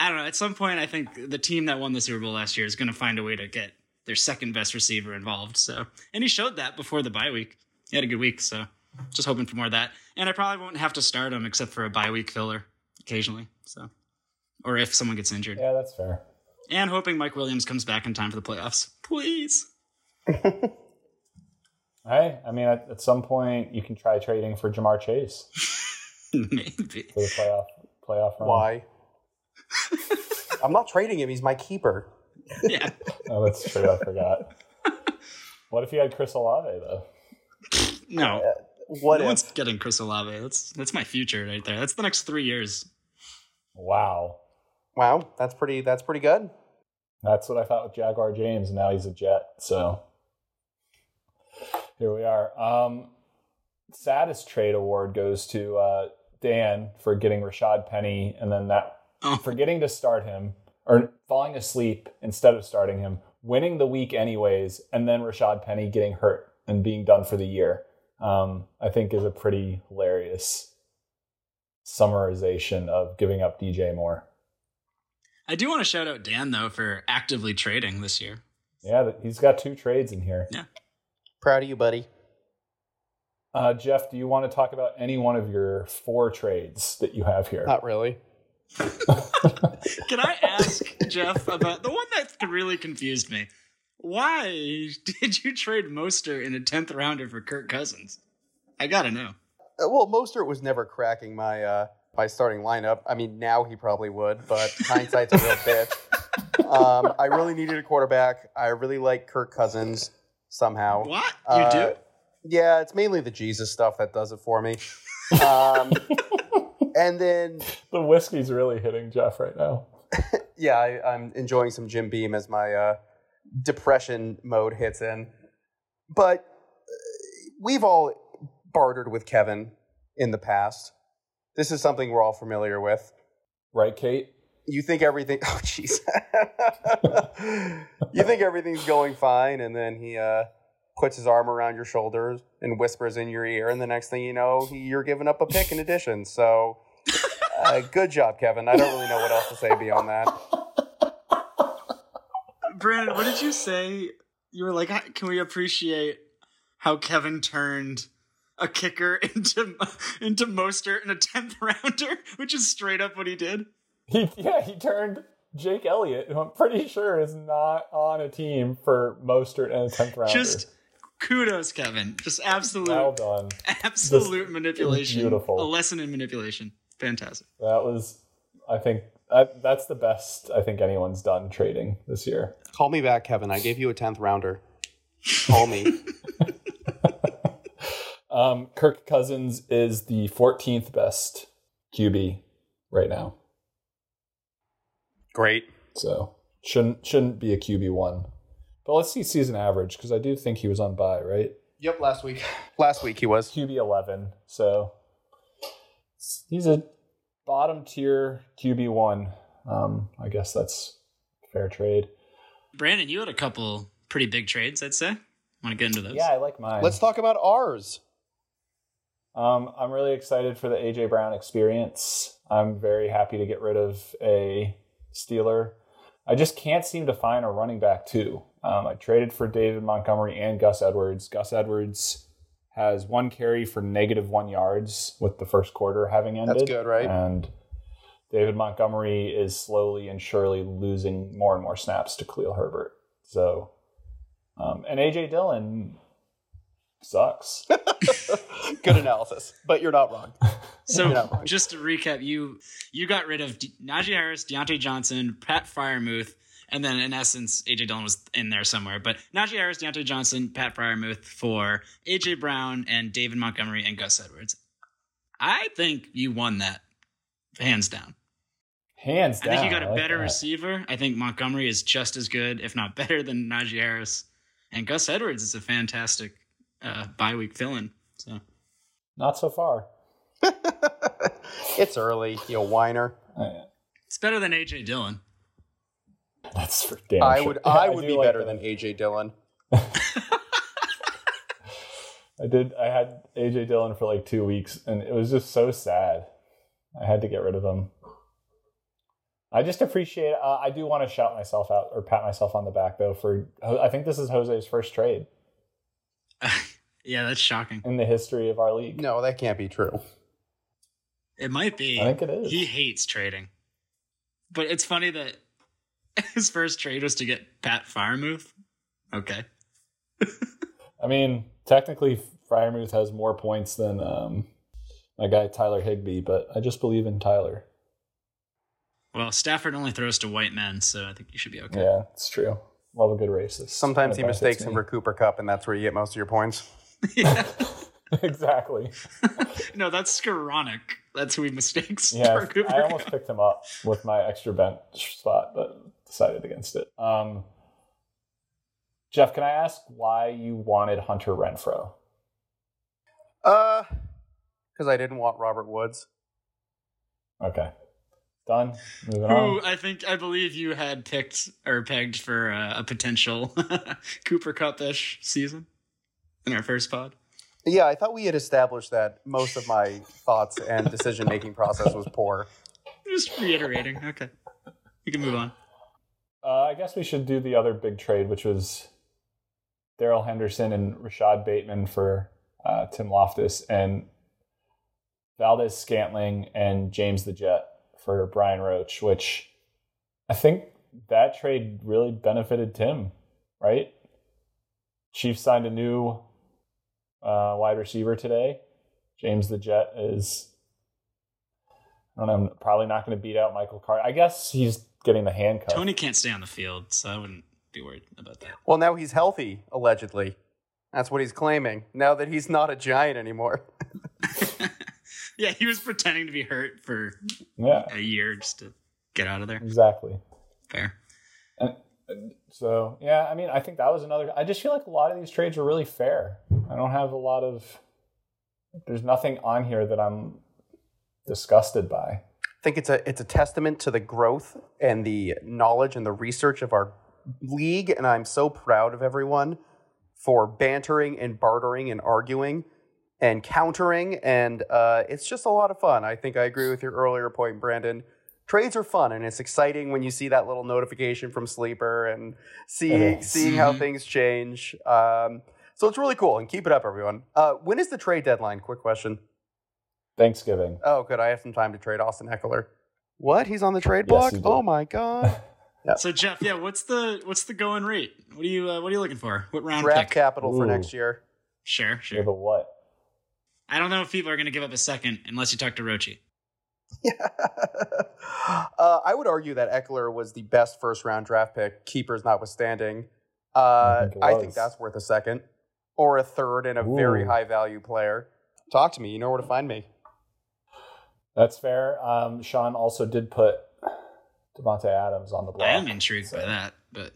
I don't know. At some point, I think the team that won the Super Bowl last year is going to find a way to get their second best receiver involved. So, and he showed that before the bye week. He had a good week, so just hoping for more of that. And I probably won't have to start him except for a bye week filler occasionally. So, or if someone gets injured, Yeah, that's fair. and hoping Mike Williams comes back in time for the playoffs, please. *laughs* Hey, I mean, at, at some point you can try trading for Ja'Marr Chase *laughs* Maybe. for the playoff playoff run. Why? I'm not trading him. He's my keeper. Yeah. *laughs* Oh, that's true. I forgot. what if you had Chris Olave though? No. What no if? one's getting Chris Olave. That's that's my future right there. That's the next three years. Wow, Wow, that's pretty. That's pretty good. that's what I thought with Jaguar James. and Now he's a Jet. So here we are. Um, saddest trade award goes to uh, Dan for getting Rashaad Penny, and then that Oh. forgetting to start him or falling asleep instead of starting him, winning the week anyways, and then Rashaad Penny getting hurt and being done for the year. Um, I think is a pretty hilarious summarization of giving up DJ Moore. I do want to shout out Dan though for actively trading this year. Yeah, he's got two trades in here. Yeah, proud of you, buddy. Uh, Jeff, do you want to talk about any one of your four trades that you have here? Not really. *laughs* Can I ask Jeff about the one that really confused me? Why did you trade Mostert in a tenth rounder for Kirk Cousins? I gotta know. Uh, well, Mostert was never cracking my uh, my starting lineup. I mean, now he probably would, but *laughs* hindsight's a real bitch. Um, I really needed a quarterback. I really like Kirk Cousins somehow. What you Uh, do? Yeah, it's mainly the Jesus stuff that does it for me. Um, *laughs* and then, *laughs* The whiskey's really hitting Jeff right now. *laughs* yeah, I, I'm enjoying some Jim Beam as my uh, depression mode hits in. But uh, we've all bartered with Kevin in the past. This is something we're all familiar with. Right, Kate? You think everything, *laughs* oh, jeez. you think everything's going fine, and then he uh, puts his arm around your shoulders and whispers in your ear, and the next thing you know, he, you're giving up a pick in addition. So, uh, good job, Kevin. I don't really know what else to say beyond that. Brandon, what did you say? You were like, can we appreciate how Kevin turned a kicker *laughs* into into Mostert in a tenth rounder, which is straight up what he did. *laughs* He yeah, he turned Jake Elliott, who I'm pretty sure is not on a team for Mostert and a tenth rounder. Just kudos, Kevin. Just absolute, well done. absolute This manipulation. beautiful. A lesson in manipulation. Fantastic. That was, I think, that, that's the best I think anyone's done trading this year. Call me back, Kevin. I gave you a 10th rounder. Call me. *laughs* Um, Kirk Cousins is the 14th best QB right now, Great. so shouldn't shouldn't be a QB one. But let's see season average because I do think he was on buy right? Yep, last week. Last week he was. QB 11. So he's a bottom tier QB one. Um, I guess that's fair trade. Brandon, you had a couple pretty big trades, I'd say. Want to get into those? Yeah, I like mine. Let's talk about ours. Um, I'm really excited for the AJ Brown experience. I'm very happy to get rid of a Steeler. I just can't seem to find a running back too. Um, I traded for David Montgomery and Gus Edwards. Gus Edwards has one carry for negative one yards with the first quarter having ended. That's good, right? And David Montgomery is slowly and surely losing more and more snaps to Khalil Herbert. So, um, and AJ Dillon sucks. *laughs* Good analysis, but you're not wrong. *laughs* So not wrong. just to recap, you you got rid of De- Najee Harris, Diontae Johnson, Pat Freiermuth, and then in essence AJ Dillon was in there somewhere. But Najee Harris, Diontae Johnson, Pat Freiermuth for AJ Brown and David Montgomery and Gus Edwards. I think you won that hands down. Hands I think you got a like better that. receiver. I think Montgomery is just as good, if not better, than Najee Harris. And Gus Edwards is a fantastic uh, bye week fill-in. So Not so far. *laughs* it's early, you whiner. Uh, it's better than AJ Dillon. *laughs* That's for damn I sure. would I would do be like better that. than AJ Dillon. *laughs* I did. I had AJ Dillon for like two weeks, and it was just so sad. I had to get rid of him. I just appreciate. Uh, I do want to shout myself out or pat myself on the back though for. I think this is Jose's first trade *laughs* yeah, that's shocking. in the history of our league. No, that can't be true. It might be. I think it is. He hates trading. But it's funny that *laughs* his first trade was to get Pat Freiermuth. Okay. I mean, technically, Freiermuth has more points than um, my guy Tyler Higbee, but I just believe in Tyler. Well, Stafford only throws to white men, so I think you should be okay. Yeah, it's true. Love a good racist. Sometimes he mistakes him for Cooper Kupp, and that's where you get most of your points. *laughs* Yeah. *laughs* exactly. no, that's Skowronek. That's who he mistakes Yeah, for Cooper. I almost Kupp. picked him up with my extra bench spot, but decided against it. Um, Jeff, can I ask why you wanted Hunter Renfrow? Uh, because I didn't want Robert Woods. Okay, done. Moving Who on. I think I believe you had picked or pegged for uh, a potential *laughs* Cooper Kupp ish season in our first pod. Yeah, I thought we had established that most of my thoughts and decision making process was poor. Just reiterating. Okay, we can move on. Uh, I guess we should do the other big trade, which was Darrell Henderson and Rashod Bateman for uh, Tim Loftus and Valdes-Scantling and James the Jet for Brian Roach, which I think that trade really benefited Tim, right? Chiefs signed a new uh, wide receiver today. James the Jet is, I don't know, probably not going to beat out Michael Carter. I guess he's getting the handcuff. Tony can't stay on the field, so I wouldn't be worried about that. Well, now he's healthy, allegedly. That's what he's claiming. Now that he's not a giant anymore. *laughs* yeah, he was pretending to be hurt for Yeah, a year just to get out of there. exactly. Fair. And, and so, yeah, I mean, I think that was another. I just feel like a lot of these trades are really fair. I don't have a lot of. There's nothing on here that I'm disgusted by. I think it's a it's a testament to the growth and the knowledge and the research of our league, and I'm so proud of everyone for bantering and bartering and arguing and countering, and uh, it's just a lot of fun. I think I agree with your earlier point, Brandon. Trades are fun, and it's exciting when you see that little notification from Sleeper and seeing seeing how things change. Um, so it's really cool, and keep it up, everyone. Uh, when is the trade deadline? Quick question. Thanksgiving. Oh, good. I have some time to trade Austin Ekeler. What? He's on the trade block? you do. Oh my god. *laughs* So Jeff, yeah, what's the what's the going rate? What are you uh, what are you looking for? What round Draft pick? capital for next year. Sure, Yeah, sure. but what? I don't know if people are going to give up a second unless you talk to Rochi. *laughs* uh, I would argue that Eckler was the best first round draft pick, keepers notwithstanding. Uh, I think I think that's worth a second or a third and a very high value player. Talk to me. You know where to find me. That's fair. Um, Sean also did put Davante Adams on the block. I am intrigued by that, but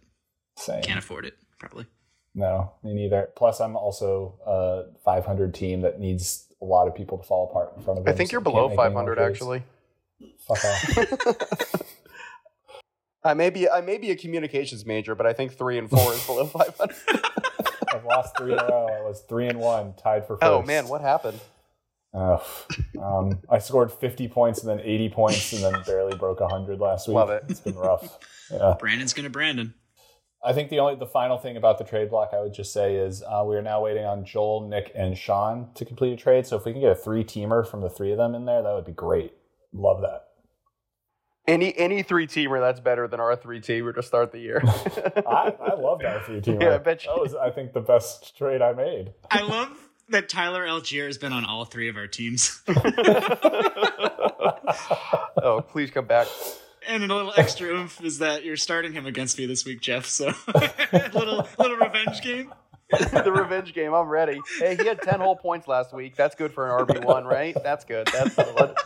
Same. can't afford it probably. No, me neither. Plus, I'm also a 500 team that needs a lot of people to fall apart in front of me. I think so you're below make any more 500 actually. Fuck off. *laughs* I may be I may be a communications major, but I think three and four is *laughs* below 500. I've lost three in a row. I was three and one, tied for first. oh man, what happened? Ugh. um, I scored 50 points and then 80 points and then barely broke 100 last week. Love it. It's been rough. Yeah. Brandon's going to Brandon. I think the only the final thing about the trade block I would just say is uh, we are now waiting on Joel, Nick, and Sean to complete a trade. So if we can get a three teamer from the three of them in there, that would be great. Love that. Any any three teamer that's better than our three teamer to start the year. *laughs* I, I loved our three teamer. Yeah, I bet you- That was, I think, the best trade I made. I love that Tyler Allgeier has been on all three of our teams. *laughs* *laughs* oh, please come back. And a little extra oomph is that you're starting him against me this week, Jeff. So *laughs* little little revenge game. the revenge game. I'm ready. Hey, he had 10 whole points last week. That's good for an RB1, right? That's good. That's good.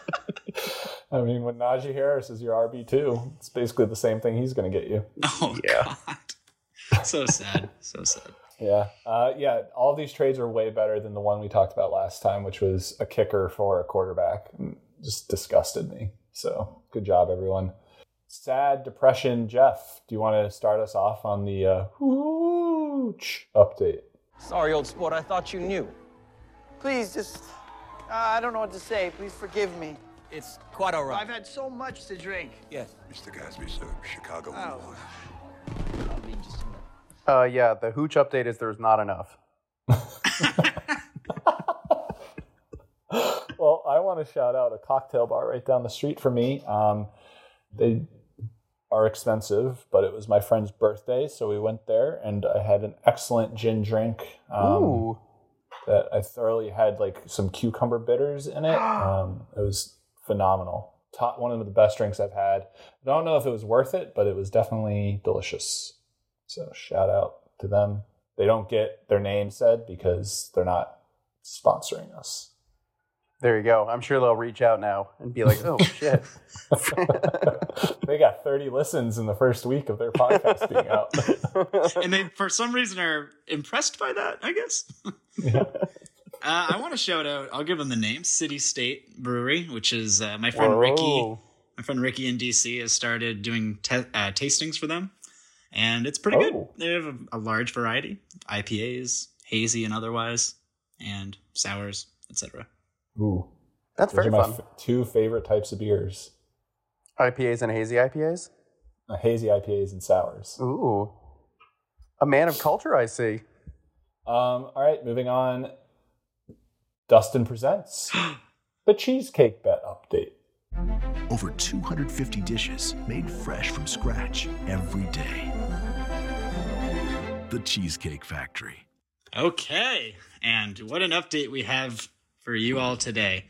I mean, when Najee Harris is your RB two, it's basically the same thing he's going to get you. Oh Yeah. God. So sad. So sad. Yeah, uh, yeah. All these trades are way better than the one we talked about last time, which was a kicker for a quarterback. Mm, Just disgusted me. So good job, everyone. Sad depression, Jeff. Do you want to start us off on the uh, hooch update? Sorry, old sport, I thought you knew. Please, just. Uh, I don't know what to say. Please forgive me. It's quite all right. I've had so much to drink. Yes. Mr. Gatsby, sir. Chicago. Oh. I'll be just a minute. Uh, yeah, the hooch update is there's not enough. *laughs* Well, I want to shout out a cocktail bar right down the street from me. Um, they are expensive, but it was my friend's birthday, so we went there, and I had an excellent gin drink. Um, Ooh. that I thoroughly had like some cucumber bitters in it. *gasps* Um, it was phenomenal. Top, one of the best drinks I've had. I don't know if it was worth it, but it was definitely delicious. So shout out to them. They don't get their name said because they're not sponsoring us. There you go. I'm sure they'll reach out now and be like, oh, shit. *laughs* they got 30 listens in the first week of their podcast being out. *laughs* And they, for some reason, are impressed by that. I guess. *laughs* Uh, I want to shout out. I'll give them the name: City State Brewery, which is uh, my friend Ricky. My friend Ricky in DC has started doing te- uh, tastings for them, and it's pretty Oh. good. They have a, a large variety: IPAs, hazy and otherwise, and sours, etc. Ooh, That's those very are my fun. f- two favorite types of beers: IPAs and hazy IPAs? uh, hazy IPAs and sours. Ooh. A man of culture, I see. Um, all right, moving on. Dustin presents *gasps* the cheesecake bet update. Over 250 dishes made fresh from scratch every day. The Cheesecake Factory. Okay, and what an update we have for you all today.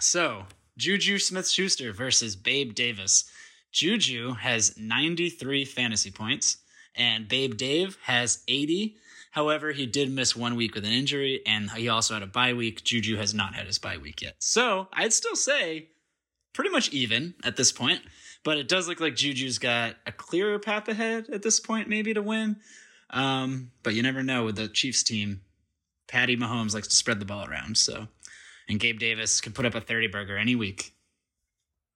So, Juju Smith Schuster versus Babe Davis. Juju has 93 fantasy points, and Babe Dave has 80. However, he did miss one week with an injury, and he also had a bye week. Juju has not had his bye week yet. So, I'd still say pretty much even at this point, but it does look like Juju's got a clearer path ahead at this point, maybe to win. Um, but you never know with the Chiefs team. Patty Mahomes likes to spread the ball around, so and Gabe Davis can put up a 30 burger any week.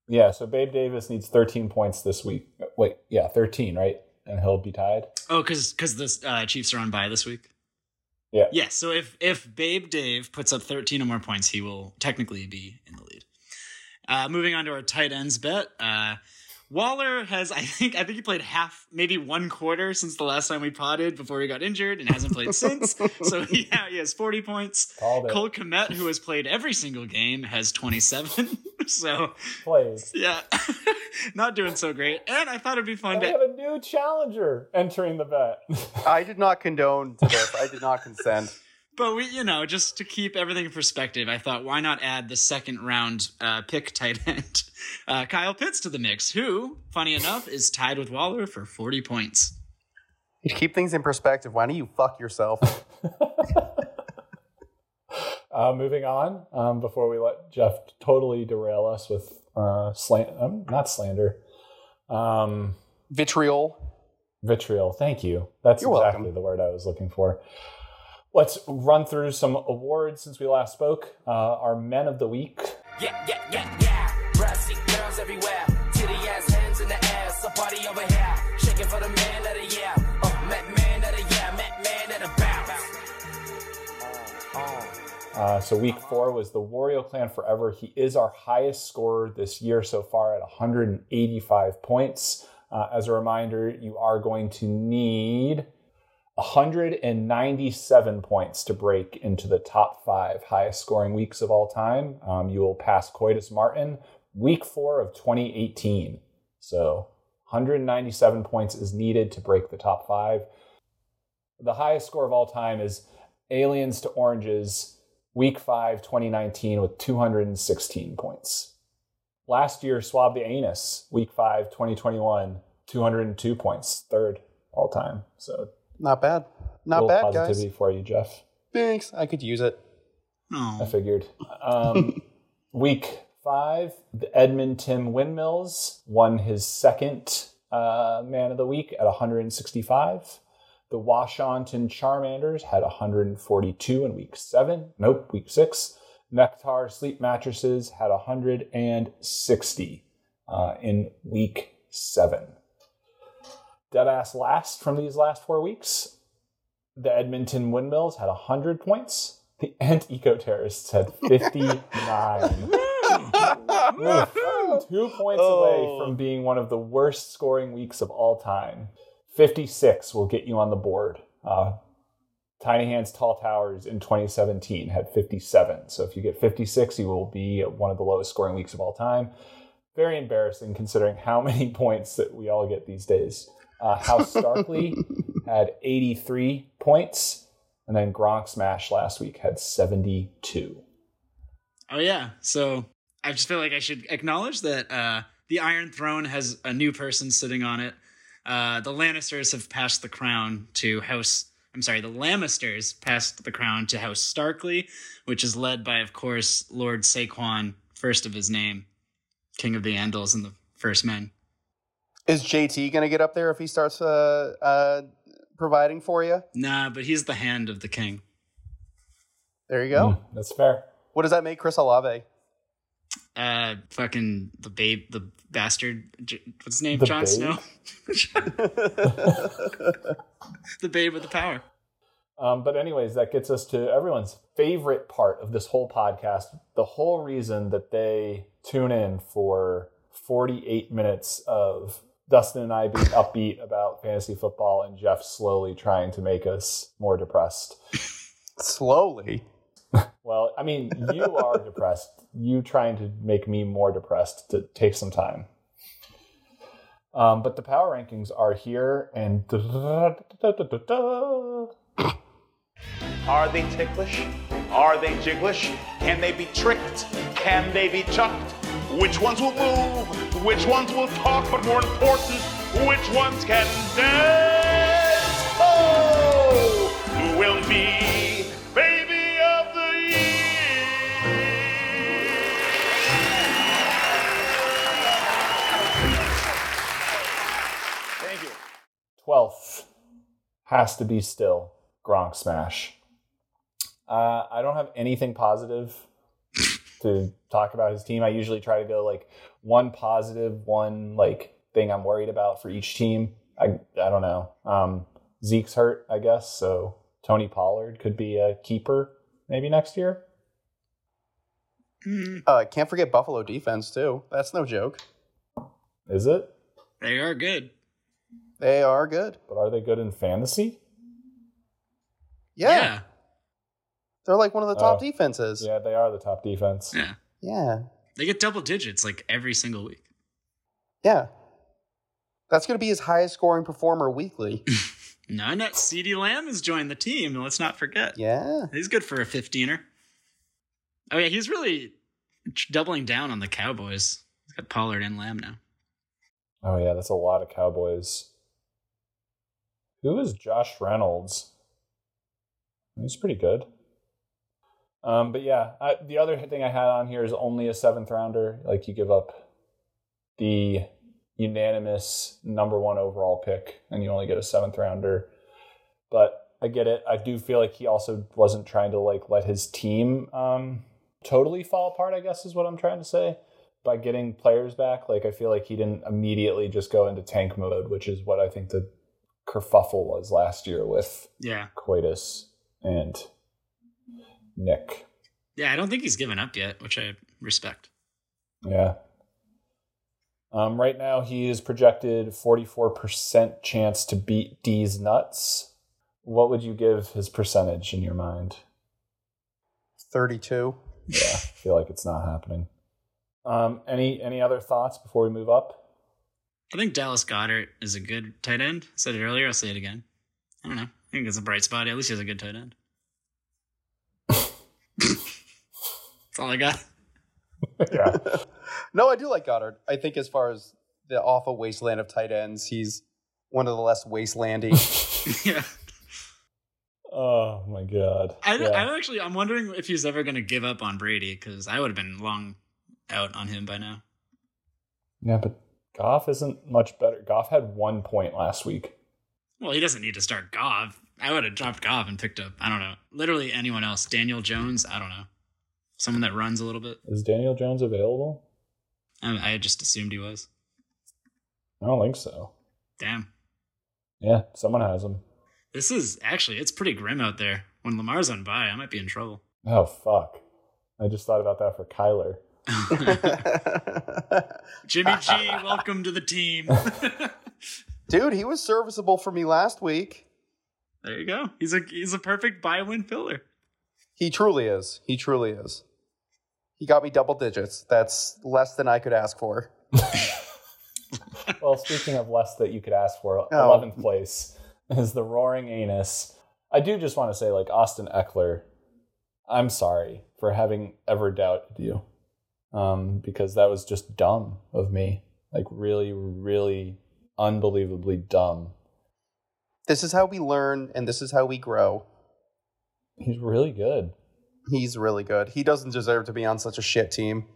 Yeah, so Babe Davis needs 13 points this week. Wait, yeah, 13, right? And he'll be tied. Oh, because because the uh, Chiefs are on bye this week. Yeah. Yeah, so if if Babe Dave puts up 13 or more points, he will technically be in the lead. Uh, moving on to our tight ends bet. Uh, Waller has, I think, I think he played half, maybe one quarter since the last time we potted before he got injured and hasn't played since. So *laughs* yeah, he has 40 points. Cole Kmet, who has played every single game, has 27. *laughs* so Played. yeah, *laughs* not doing so great. And I thought it'd be fun And to have a new challenger entering the bet. I did not condone to this. I did not consent. But we, you know, just to keep everything in perspective, I thought, why not add the second round uh, pick tight *laughs* end, uh, Kyle Pitts, to the mix, who, funny enough, is tied with Waller for 40 points. To keep things in perspective, why don't you fuck yourself? *laughs* Uh, moving on, um, before we let Jeff totally derail us with uh, slant, um, not slander, um, Vitriol. vitriol. Thank you. That's You're exactly welcome. the word I was looking for. Let's run through some awards since we last spoke. Uh, our Men of the Week. Yeah, yeah, yeah, yeah. Brassy girls everywhere. Titty ass hands in the air. So party over here. Shaking for the man of the year. Uh, met man of the year. Met man of the bounce. Uh, so week four was the Wario Clan Forever. He is our highest scorer this year so far at 185 points. Uh, as a reminder, you are going to need 197 points to break into the top five highest scoring weeks of all time. Um, you will pass Coitus Martin week four of 2018. So 197 points is needed to break the top five. The highest score of all time is Aliens to Oranges, week five, 2019, with 216 points. Last year, Swab the Anus, week five, 2021, 202 points, third all time. So Not bad. Not bad, guys. little bad, positivity guys. for you, Jeff. Thanks. I could use it. I figured. Um, *laughs* week five, the Edmonton Windmills won his second uh, man of the week at 165. The Washington Charmanders had 142 in week seven. Nope, week six. Nectar Sleep Mattresses had 160 uh, in week seven. Deadass last from these last four weeks. The Edmonton Windmills had 100 points. The Ant Eco Terrorists had *laughs* 59. Two points away Oh. from being one of the worst scoring weeks of all time. 56 will get you on the board. Uh, Tiny Hands Tall Towers in 2017 had 57. So if you get 56, you will be one of the lowest scoring weeks of all time. Very embarrassing considering how *laughs* many points that we all get these days. Uh, House Starkly had 83 points, and then Gronk Smash last week had 72. oh yeah. So I just feel like I should acknowledge that uh, the Iron Throne has a new person sitting on it. Uh, the Lannisters have passed the crown to House. I'm sorry, the Lannisters passed the crown to House Starkly, which is led by, of course, Lord Saquon, first of his name, King of the Andals and the First Men. Is JT going to get up there if he starts uh, uh, providing for you? Nah, but he's the hand of the king. There you go. Mm, that's fair. What does that make Chris Olave? Uh, fucking the babe, the bastard. What's his name? The Jon babe? Snow. *laughs* the babe with the power. Um, but anyways, that gets us to everyone's favorite part of this whole podcast. The whole reason that they tune in for 48 minutes of Dustin and I being upbeat about fantasy football and Jeff slowly trying to make us more depressed. Slowly. Well, I mean, you are *laughs* depressed. You trying to make me more depressed to take some time. Um, but the power rankings are here, and *laughs* Are they ticklish? Are they jigglish? Can they be tricked? Can they be chucked? Which ones will move? Which ones will talk? But more important, which ones can dance? Oh, who will be baby of the year? Thank you. 12th has to be still Gronk Smash. Uh, I don't have anything positive to talk about his team. I usually try to go like one positive, one like thing I'm worried about for each team. I I don't know. Um, Zeke's hurt, I guess, so Tony Pollard could be a keeper maybe next year. Uh, can't forget Buffalo defense too. That's no joke. Is it? They are good. They are good. But are they good in fantasy? Yeah, they're like one of the top Oh. defenses. Yeah, they are the top defense. Yeah. Yeah, They get double digits like every single week. yeah. That's going to be his highest scoring performer weekly. No, not CeeDee Lamb has joined the team. Let's not forget. yeah. He's good for a 15er. Oh, yeah, he's really doubling down on the Cowboys. He's got Pollard and Lamb now. Oh yeah, that's a lot of Cowboys. Who is Josh Reynolds? He's pretty good. Um, but yeah, I, the other thing I had on here is only a seventh rounder. Like you give up the unanimous number one overall pick, and you only get a seventh rounder. But I get it. I do feel like he also wasn't trying to like let his team um, totally fall apart. I guess is what I'm trying to say by getting players back. Like I feel like he didn't immediately just go into tank mode, which is what I think the kerfuffle was last year with Yeah. Coitus and Nick. Yeah, I don't think he's given up yet, which I respect. Yeah. Um, right now, he is projected 44% chance to beat D's nuts. What would you give his percentage in your mind? 32. Yeah, I feel like it's not happening. Um, any any other thoughts before we move up? I think Dallas Goedert is a good tight end. I said it earlier. I'll say it again. I don't know. I think it's a bright spot. At least he has a good tight end. That's all I got. yeah. *laughs* No, I do like Goedert. I think as far as the awful wasteland of tight ends, he's one of the less wastelandy. *laughs* yeah. Oh my god. I, Yeah. I actually, I'm wondering if he's ever going to give up on Brady because I would have been long out on him by now. Yeah, but Goff isn't much better. Goff had one point last week. Well, he doesn't need to start Goff. I would have dropped Goff and picked up, I don't know, literally anyone else. Daniel Jones, I don't know. Someone that runs a little bit. Is Daniel Jones available? I, I just assumed he was. I don't think so. Damn. Yeah, someone has him. This is actually, it's pretty grim out there. When Lamar's on bye, I might be in trouble. Oh fuck. I just thought about that for Kyler. *laughs* Jimmy G, welcome to the team. *laughs* Dude, he was serviceable for me last week. there you go. He's a he's a perfect buy win filler. He truly is. He truly is. He got me double digits. That's less than I could ask for. *laughs* well, speaking of less that you could ask for, Oh. 11th place is the Roaring Anus. I do just want to say, like, Austin Ekeler, I'm sorry for having ever doubted you. Um, because that was just dumb of me. Like, really, really unbelievably dumb. This is how we learn and this is how we grow. He's really good. He's really good. He doesn't deserve to be on such a shit team.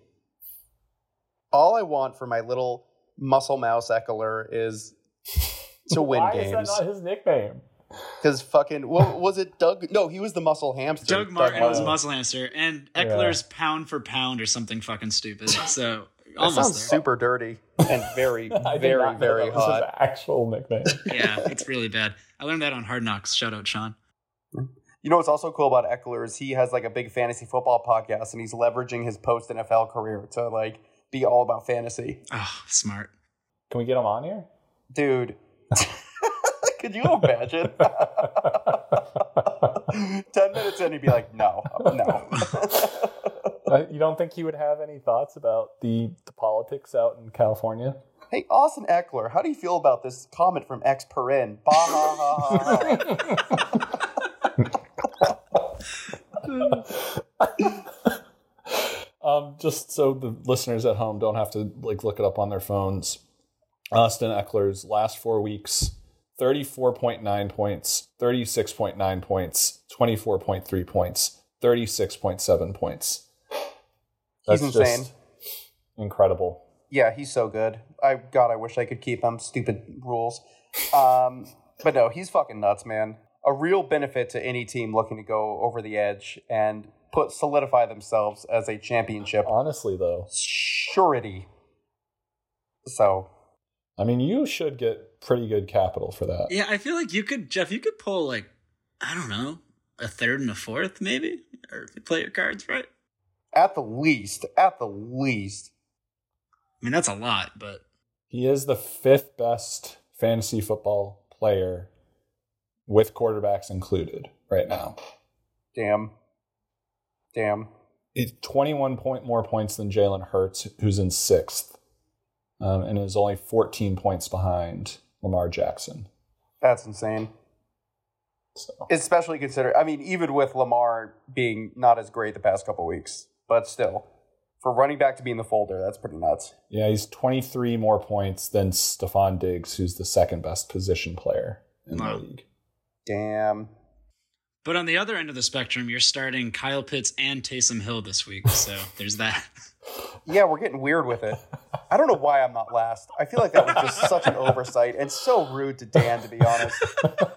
All I want for my little muscle mouse Ekeler is to *laughs* win Why games. is that not his nickname? Because fucking what was it? Doug? No, he was the muscle hamster. Doug Martin was muscle hamster, and Ekeler's pound for pound or something fucking stupid. *laughs* So That almost sounds there. super dirty and very, *laughs* very, not know very that was his hot. actual nickname. yeah, it's really bad. I learned that on Hard Knocks. Shout out Sean. You know what's also cool about Ekeler is he has like a big fantasy football podcast and he's leveraging his post NFL career to like be all about fantasy. Oh, smart. Can we get him on here? Dude, *laughs* could you imagine? *laughs* 10 minutes in, he'd be like, no, no. *laughs* Uh, you don't think he would have any thoughts about the, the politics out in California? hey, Austin Ekeler, how do you feel about this comment from X Perin? Bah, ha, ha, ha, ha. *laughs* Um, just so the listeners at home don't have to like look it up on their phones. Austin Ekeler's last four weeks: thirty-four point nine points, thirty-six point nine points, twenty-four point three points, thirty-six point seven points. He's just insane. incredible. Yeah, he's so good. I God, I wish I could keep him. Stupid rules. Um, but no, he's fucking nuts, man. A real benefit to any team looking to go over the edge and put solidify themselves as a championship Honestly, though, surety. So I mean, you should get pretty good capital for that. Yeah, I feel like you could, Jeff. You could pull like I don't know, a third and a fourth, maybe, or if you play your cards right. at the least, at the least, I mean, that's a lot, but He is the fifth best fantasy football player with quarterbacks included right now. damn, damn. It's 21 point more points than Jalen Hurts, who's in sixth, um, and is only 14 points behind Lamar Jackson. That's insane. So Especially consider, I mean, even with Lamar being not as great the past couple weeks, but still, for running back to be in the folder, that's pretty nuts. yeah, he's 23 more points than Stefon Diggs, who's the second best position player in Wow. the league. Damn. but on the other end of the spectrum, you're starting Kyle Pitts and Taysom Hill this week, so *laughs* there's that. Yeah, we're getting weird with it. I don't know why I'm not last. I feel like that was just such an oversight and so rude to Dan, to be honest.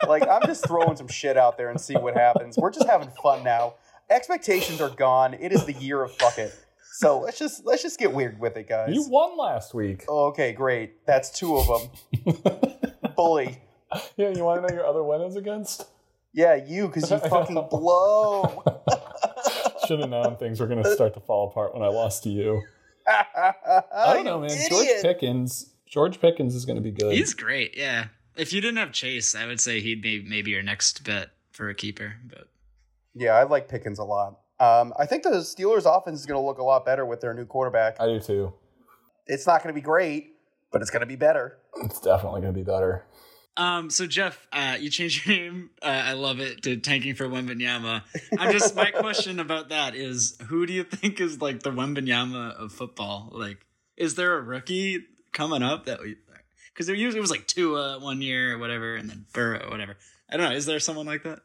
Like, I'm just throwing some shit out there and see what happens. We're just having fun now. Expectations are gone. It is the year of fuck it. So let's just let's just get weird with it, guys. You won last week. Okay, great. That's two of them. *laughs* Bully. *laughs* Yeah, you want to know your other winners against? Yeah, you, because you *laughs* fucking blow. *laughs* Should have known things were going to start to fall apart when I lost to you. I don't know, man. Idiot. George Pickens. George Pickens is going to be good. He's great. Yeah. If you didn't have Chase, I would say he'd be maybe your next bet for a keeper. But Yeah, I like Pickens a lot. Um, I think the Steelers' offense is going to look a lot better with their new quarterback. I do too. It's not going to be great, but it's going to be better. It's definitely going to be better. Um, so Jeff, uh, you changed your name. Uh, I love it to tanking for Wembanyama. I'm just my *laughs* question about that is who do you think is like the Wembanyama of football? Like, is there a rookie coming up that we? Because there usually it was like Tua one year or whatever, and then Burrow whatever. I don't know. Is there someone like that?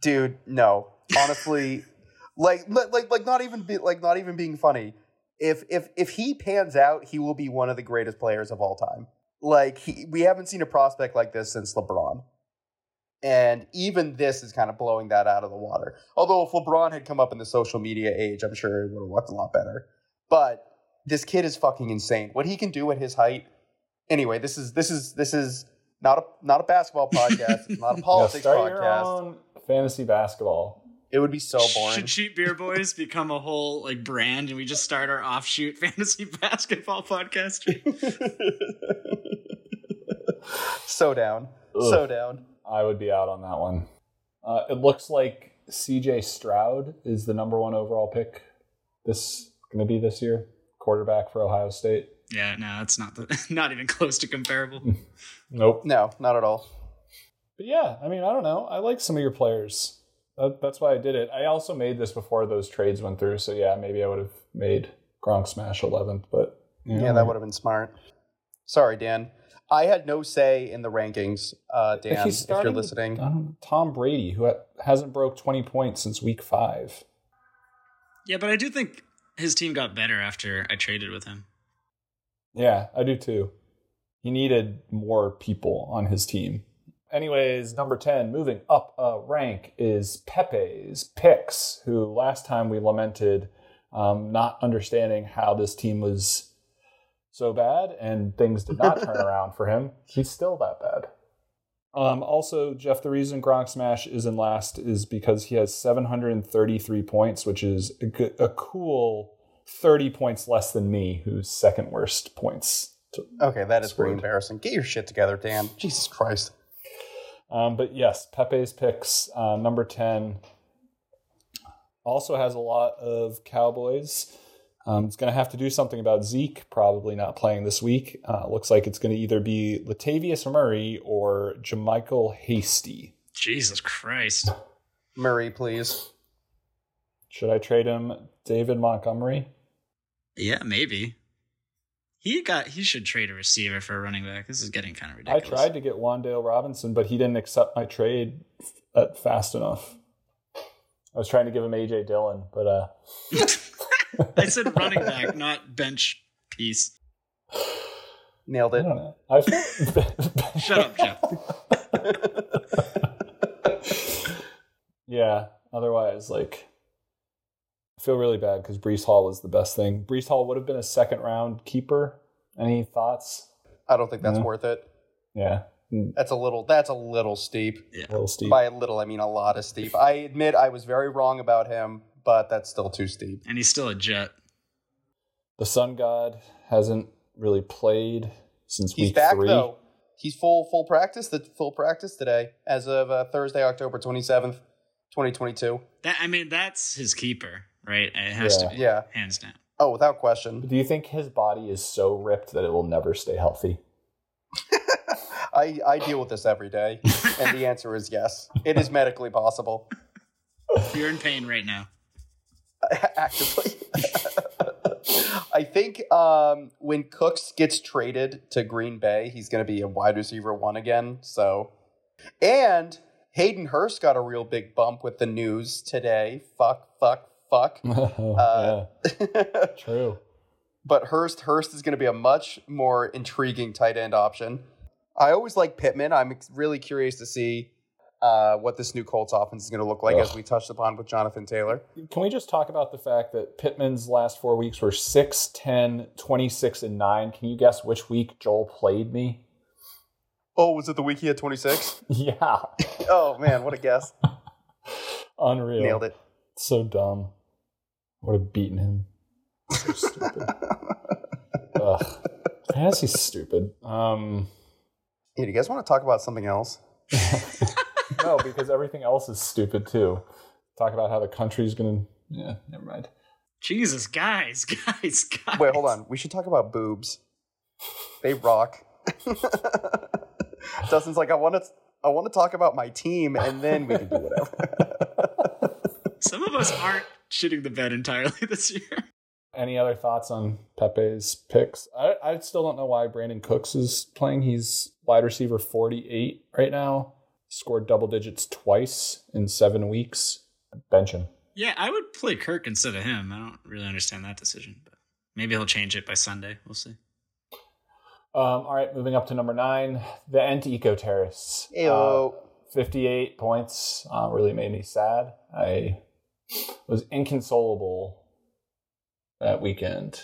Dude, no. Honestly, *laughs* like like like not even be, like not even being funny. If if if he pans out, he will be one of the greatest players of all time. Like he, we haven't seen a prospect like this since LeBron. And even this is kind of blowing that out of the water. Although if LeBron had come up in the social media age, I'm sure it would have looked a lot better. But this kid is fucking insane. What he can do at his height. Anyway, this is this is this is not a not a basketball *laughs* podcast. It's not a politics start your podcast. own fantasy basketball. It would be so boring. Should Cheap Beer Boys become a whole like brand, and we just start our offshoot *laughs* fantasy basketball podcast? *laughs* *laughs* so down. Ugh. So down. I would be out on that one. Uh, it looks like CJ Stroud is the number one overall pick. This going to be this year, quarterback for Ohio State. yeah, no, it's not the *laughs* not even close to comparable. *laughs* Nope. No, not at all. But yeah, I mean, I don't know. I like some of your players. That, that's why I did it. I also made this before those trades went through. So yeah, maybe I would have made Gronk smash 11th. But you Yeah, know, that would have been smart. Sorry, Dan. I had no say in the rankings, uh, Dan, he's if you're starting with, listening. I don't know, Tom Brady, who ha- hasn't broke 20 points since week five. Yeah, but I do think his team got better after I traded with him. Yeah, I do too. He needed more people on his team. Anyways, number 10, moving up a rank, is Pepe's Picks, who last time we lamented um, not understanding how this team was so bad and things did not turn *laughs* around for him. He's still that bad. Um, also, Jeff, the reason Gronk Smash is in last is because he has 733 points, which is a, good, a cool 30 points less than me, who's second worst points. to- Okay, that is pretty embarrassing. Get your shit together, Dan. Jesus Christ. Um, but yes, Pepe's picks, uh, number 10, also has a lot of Cowboys. Um, it's going to have to do something about Zeke probably not playing this week. Uh, looks like it's going to either be Latavius Murray or JaMycal Hasty. Jesus Christ. Murray, please. Should I trade him David Montgomery? Yeah, maybe. He got he should trade a receiver for a running back. This is getting kind of ridiculous. I tried to get Wan'Dale Robinson, but he didn't accept my trade f- fast enough. I was trying to give him AJ Dillon, but uh, *laughs* *laughs* I said running back, not bench piece. *sighs* Nailed it. don't. I *laughs* Shut up, Jeff. *laughs* yeah. Otherwise, like, I feel really bad because Breece Hall was the best thing. Breece Hall would have been a second round keeper. Any thoughts? I don't think that's Yeah. worth it. Yeah, That's a little that's a little steep. a little steep. By a little I mean a lot of steep. I admit I was very wrong about him, but that's still too steep. And he's still a jet. The Sun God hasn't really played since He's week back three. though. He's full full practice. The full practice today, as of uh, Thursday, October twenty seventh, twenty twenty two. That I mean, that's his keeper, right? It has Yeah. to be. Yeah. Hands down. Oh, without question. Do you think his body is so ripped that it will never stay healthy? *laughs* I I deal with this every day, and the *laughs* answer is yes. It is medically possible. You're in pain right now. *laughs* actively. I think um, when Cooks gets traded to Green Bay, he's going to be a wide receiver one again. So, and Hayden Hurst got a real big bump with the news today. Fuck, fuck, fuck. *laughs* Uh, *laughs* true. but Hurst Hurst is going to be a much more intriguing tight end option. I always like Pittman. I'm really curious to see uh, what this new Colts offense is going to look like, as we touched upon with Jonathan Taylor. Can we just talk about the fact that Pittman's last four weeks were 6, 10, 26, and 9? Can you guess which week Joel played me? Oh, was it the week he had 26? *laughs* Yeah. oh man, what a guess! *laughs* Unreal. Nailed it. So dumb. Would have beaten him. So stupid. *laughs* Ugh. Fantasy's stupid. Um, Hey, do you guys want to talk about something else? No, because everything else is stupid too. Talk about how the country's gonna. Yeah, never mind. Jesus, guys, *laughs* guys, guys. Wait, hold on. We should talk about boobs. They rock. *laughs* Dustin's like, I want to, I want to talk about my team, and then we can do whatever. *laughs* Some of us aren't shitting the bed entirely this year. Any other thoughts on Pepe's picks? I, I still don't know why Brandin Cooks is playing. He's wide receiver 48 right now. Scored double digits twice in seven weeks. Bench him. Yeah, I would play Kirk instead of him. I don't really understand that decision, but maybe he'll change it by Sunday. We'll see. Um, all right, moving up to number nine, the Ent Eco Terrorists. Ayo. Uh, 58 points uh, really made me sad. I was inconsolable that weekend.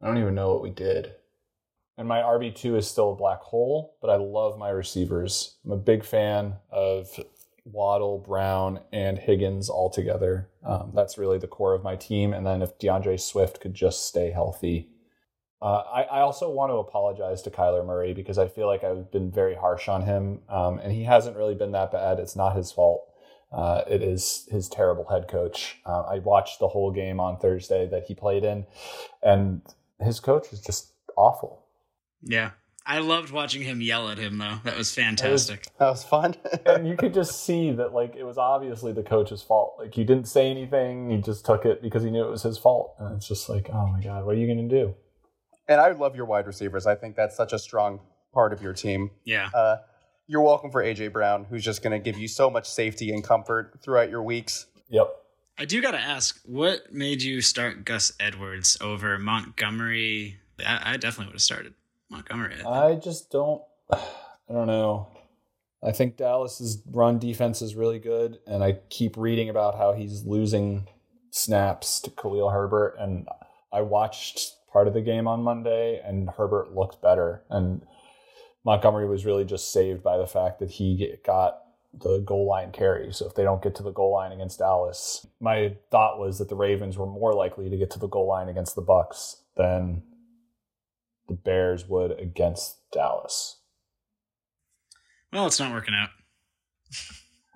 I don't even know what we did. And my RB2 is still a black hole, but I love my receivers. I'm a big fan of Waddle, Brown, and Higgins all together. Um, that's really the core of my team. And then if DeAndre Swift could just stay healthy. Uh, I, I also want to apologize to Kyler Murray because I feel like I've been very harsh on him, um, and he hasn't really been that bad. It's not his fault. Uh, it is his terrible head coach. Uh, I watched the whole game on Thursday that he played in, and his coach is just awful. Yeah. I loved watching him yell at him, though. That was fantastic. That was fun. *laughs* and you could just see that, like, it was obviously the coach's fault. Like, he didn't say anything; he just took it because he knew it was his fault. And it's just like, oh my god, what are you going to do? And I love your wide receivers. I think that's such a strong part of your team. Yeah. Uh, you're welcome for AJ Brown, who's just going to give you so much safety and comfort throughout your weeks. Yep. I do got to ask, what made you start Gus Edwards over Montgomery? I, I definitely would have started Montgomery. I. I just don't. *sighs* I don't know. I think Dallas's run defense is really good, and I keep reading about how he's losing snaps to Khalil Herbert. And I watched part of the game on Monday, and Herbert looked better. And Montgomery was really just saved by the fact that he got the goal line carry. So if they don't get to the goal line against Dallas, my thought was that the Ravens were more likely to get to the goal line against the Bucs than the Bears would against Dallas. Well, it's not working out.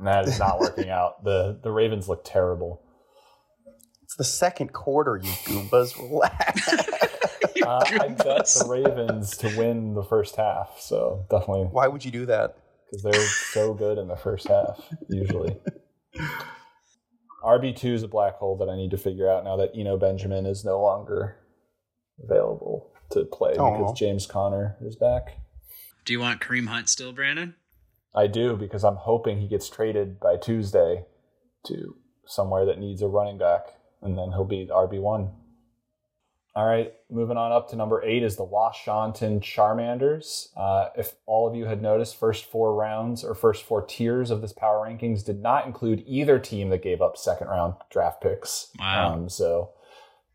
That is not working *laughs* out. The the Ravens look terrible. It's the second quarter, you Goombas. Relax. *laughs* Uh, I bet the Ravens to win the first half. So definitely Why would you do that? because they're so good in the first half usually. RB two is a black hole that I need to figure out now that Eno Benjamin is no longer available to play Aw. because James Conner is back. Do you want Kareem Hunt still, Brandon? I do because I'm hoping he gets traded by Tuesday to somewhere that needs a running back, and then he'll be the RB one. All right, moving on up to number eight is the Washington Charmanders. Uh, if all of you had noticed, first four rounds or first four tiers of this power rankings did not include either team that gave up second round draft picks. Wow. Um, so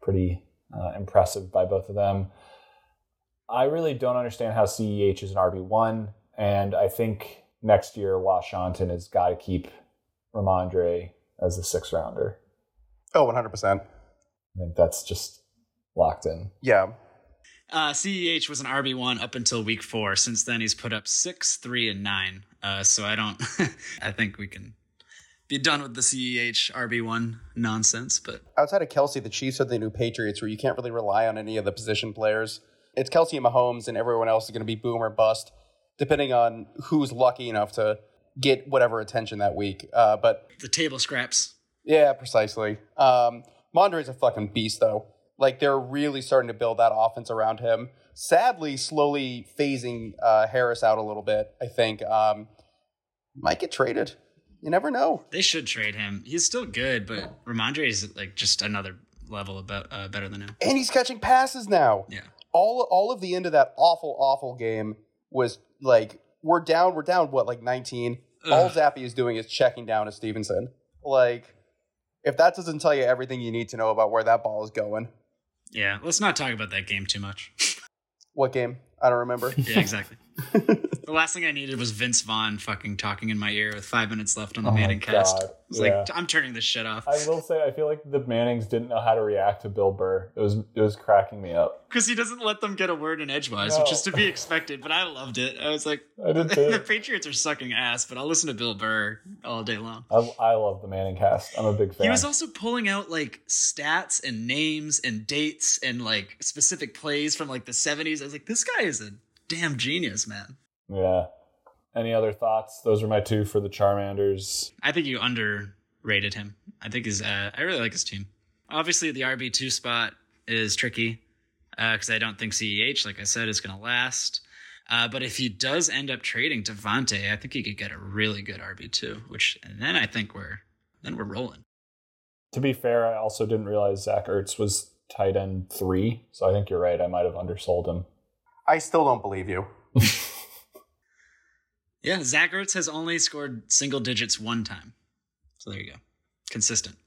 pretty uh, impressive by both of them. I really don't understand how CEH is an RB one, and I think next year Washington has got to keep Rhamondre as the sixth rounder. Oh, 100%. I think that's just locked in. Yeah. Uh, CEH was an RB one up until week four. Since then, he's put up six, three, and nine. Uh, so I don't. *laughs* I think we can be done with the CEH RB one nonsense. But Outside of Kelce, the Chiefs are the new Patriots where you can't really rely on any of the position players. It's Kelce and Mahomes, and everyone else is going to be boom or bust, depending on who's lucky enough to get whatever attention that week. Uh, but the table scraps. Yeah, precisely. Um, Mondre's a fucking beast, though. Like they're really starting to build that offense around him. Sadly, slowly phasing uh, Harris out a little bit. I think um, might get traded. You never know. They should trade him. He's still good, but Rhamondre is like just another level about uh, better than him. And he's catching passes now. Yeah. All all of the end of that awful, awful game was like we're down, we're down what, like 19? All. Zappe is doing is checking down to Stevenson. Like, if that doesn't tell you everything you need to know about where that ball is going. Yeah, let's not talk about that game too much. *laughs* What game? I don't remember. Yeah, exactly. The last thing I needed was Vince Vaughn fucking talking in my ear with five minutes left on the Oh Manning cast. God, I was yeah. like, I'm turning this shit off. I will say, I feel like the Mannings didn't know how to react to Bill Burr. It was it was cracking me up. Because he doesn't let them get a word in edgewise, No. which is to be expected. But I loved it. I was like, I *laughs* the. Patriots are sucking ass, but I'll listen to Bill Burr all day long. I, I love the Manning cast. I'm a big fan. He was also pulling out like stats and names and dates and like specific plays from like the 70s. I was like, this guy is a damn genius, man. yeah. Any other thoughts? Those are my two for the Charmanders. I think you underrated him. I think his. Uh, I really like his team. Obviously, the RB two spot is tricky because I don't think Ceh, like I said, is going to last. Uh, but if he does end up trading Devontae, I think he could get a really good RB two. Which and then I think we're then we're rolling. To be fair, I also didn't realize Zach Ertz was tight end three, so I think you're right. I might have undersold him. I still don't believe you. *laughs* Yeah, Zach Ertz has only scored single digits one time. So there you go, consistent.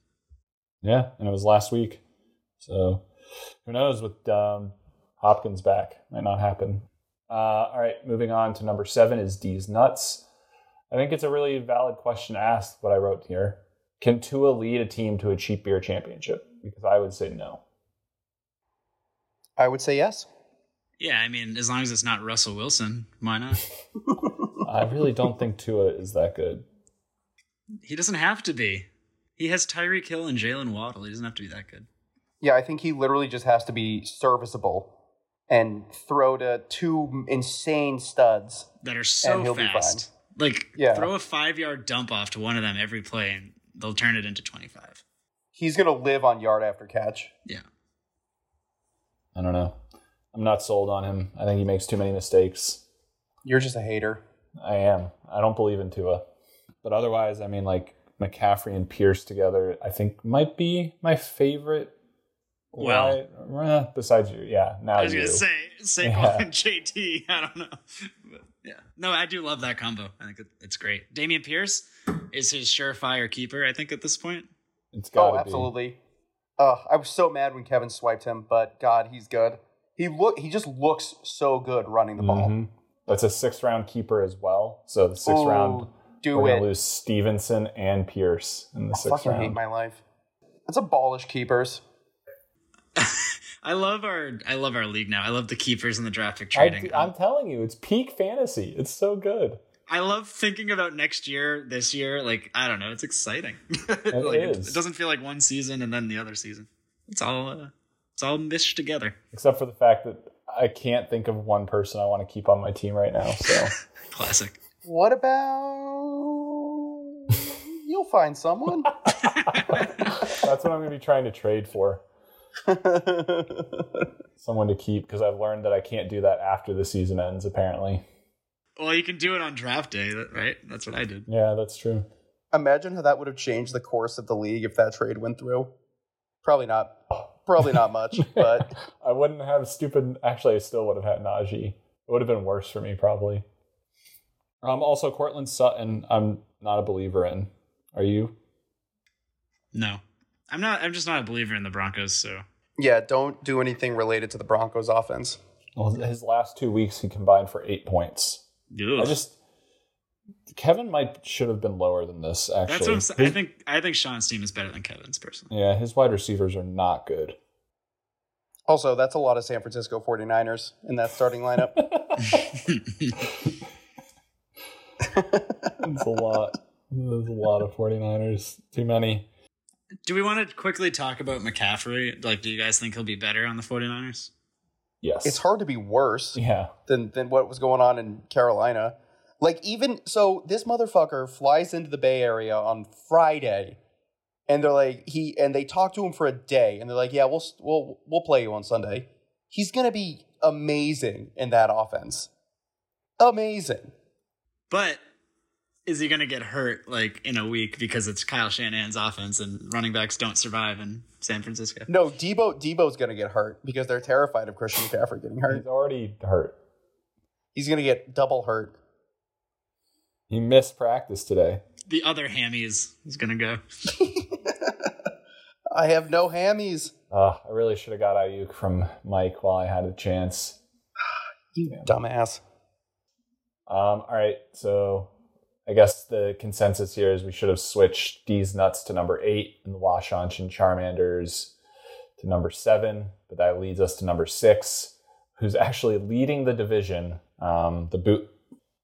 Yeah, and it was last week. So who knows with um, Hopkins back? Might not happen. Uh, all right, moving on to number seven is D's nuts. I think it's a really valid question asked. What I wrote here: Can Tua lead a team to a cheap beer championship? Because I would say no. I would say yes. Yeah, I mean, as long as it's not Russell Wilson, why not? I really don't think Tua is that good. He doesn't have to be. He has Tyreek Hill and Jaylen Waddle. He doesn't have to be that good. Yeah, I think he literally just has to be serviceable and throw to two insane studs. That are so And he'll be fast. Like, Yeah. throw a five yard dump off to one of them every play, and they'll turn it into 25. He's going to live on yard after catch. Yeah. I don't know. I'm not sold on him. I think he makes too many mistakes. You're just a hater. I am. I don't believe in Tua. But otherwise, I mean, like McCaffrey and Pierce together, I think might be my favorite. Well- wide- eh, besides you, yeah. Now I was you. going to say, Saquon Yeah. and JT. *laughs* I don't know. But, yeah. No, I do love that combo. I think it's great. Dameon Pierce is his surefire keeper, I think, at this point. It's Oh, gotta be. Oh, absolutely. Uh, I was so mad when Kevin swiped him, but God, he's good. He look he just looks so good running the ball. Mhm. That's a sixth round keeper as well. So the sixth Ooh, round, do we're it. gonna lose Stevenson and Pierce in the I sixth fucking hate my life. That's abolish keepers. *laughs* I love our I love our league now. I love the keepers and the draft pick I, trading. I'm telling you, it's peak fantasy. It's so good. I love thinking about next year, this year. Like I don't know, it's exciting. *laughs* It like, it, is. it doesn't feel like one season and then the other season. It's all uh, it's all mished together. Except for the fact that I can't think of one person I want to keep on my team right now. So *laughs* Classic. What about you'll find someone? *laughs* that's what I'm going to be trying to trade for. *laughs* Someone to keep because I've learned that I can't do that after the season ends. Apparently, Well, you can do it on draft day, right? That's what I did. yeah, that's true. Imagine how that would have changed the course of the league if that trade went through. Probably not. Probably not much, *laughs* but I wouldn't have stupid. Actually, I still would have had Najee. It would have been worse for me probably. Um, also, Courtland Sutton. I'm not a believer in. Are you? No, I'm not. I'm just not a believer in the Broncos. So yeah, don't do anything related to the Broncos offense. Well, his last two weeks he combined for eight points. I just Kevin might should have been lower than this. Actually, that's what I'm. I think I think Sean's team is better than Kevin's personally. yeah, his wide receivers are not good. Also, that's a lot of San Francisco 49ers in that starting lineup. *laughs* *laughs* It's a lot. There's a lot of 49ers. Too many. Do we want to quickly talk about McCaffrey? Like, do you guys think he'll be better on the 49ers? Yes. it's hard to be worse Yeah. than than what was going on in Carolina. Like even so, this motherfucker flies into the Bay Area on Friday, and they're like he and they talk to him for a day, and they're like, yeah, we'll we'll we'll play you on Sunday. He's gonna be amazing in that offense. Amazing. But is he going to get hurt like in a week because it's Kyle Shanahan's offense and running backs don't survive in San Francisco? No, Deebo Deebo's gonna get hurt because they're terrified of Christian McCaffrey getting hurt. He's already hurt. He's gonna get double hurt. He missed practice today. The other hammy is, is going to go. *laughs* I have no hammies. Uh, I really should have got Aiyuk from Mike while I had a chance. You dumbass. Um, all right, so I guess the consensus here is we should have switched D's nuts to number eight and the Washaunch and Charmanders to number seven, but that leads us to number six, who's actually leading the division. Um, the boot,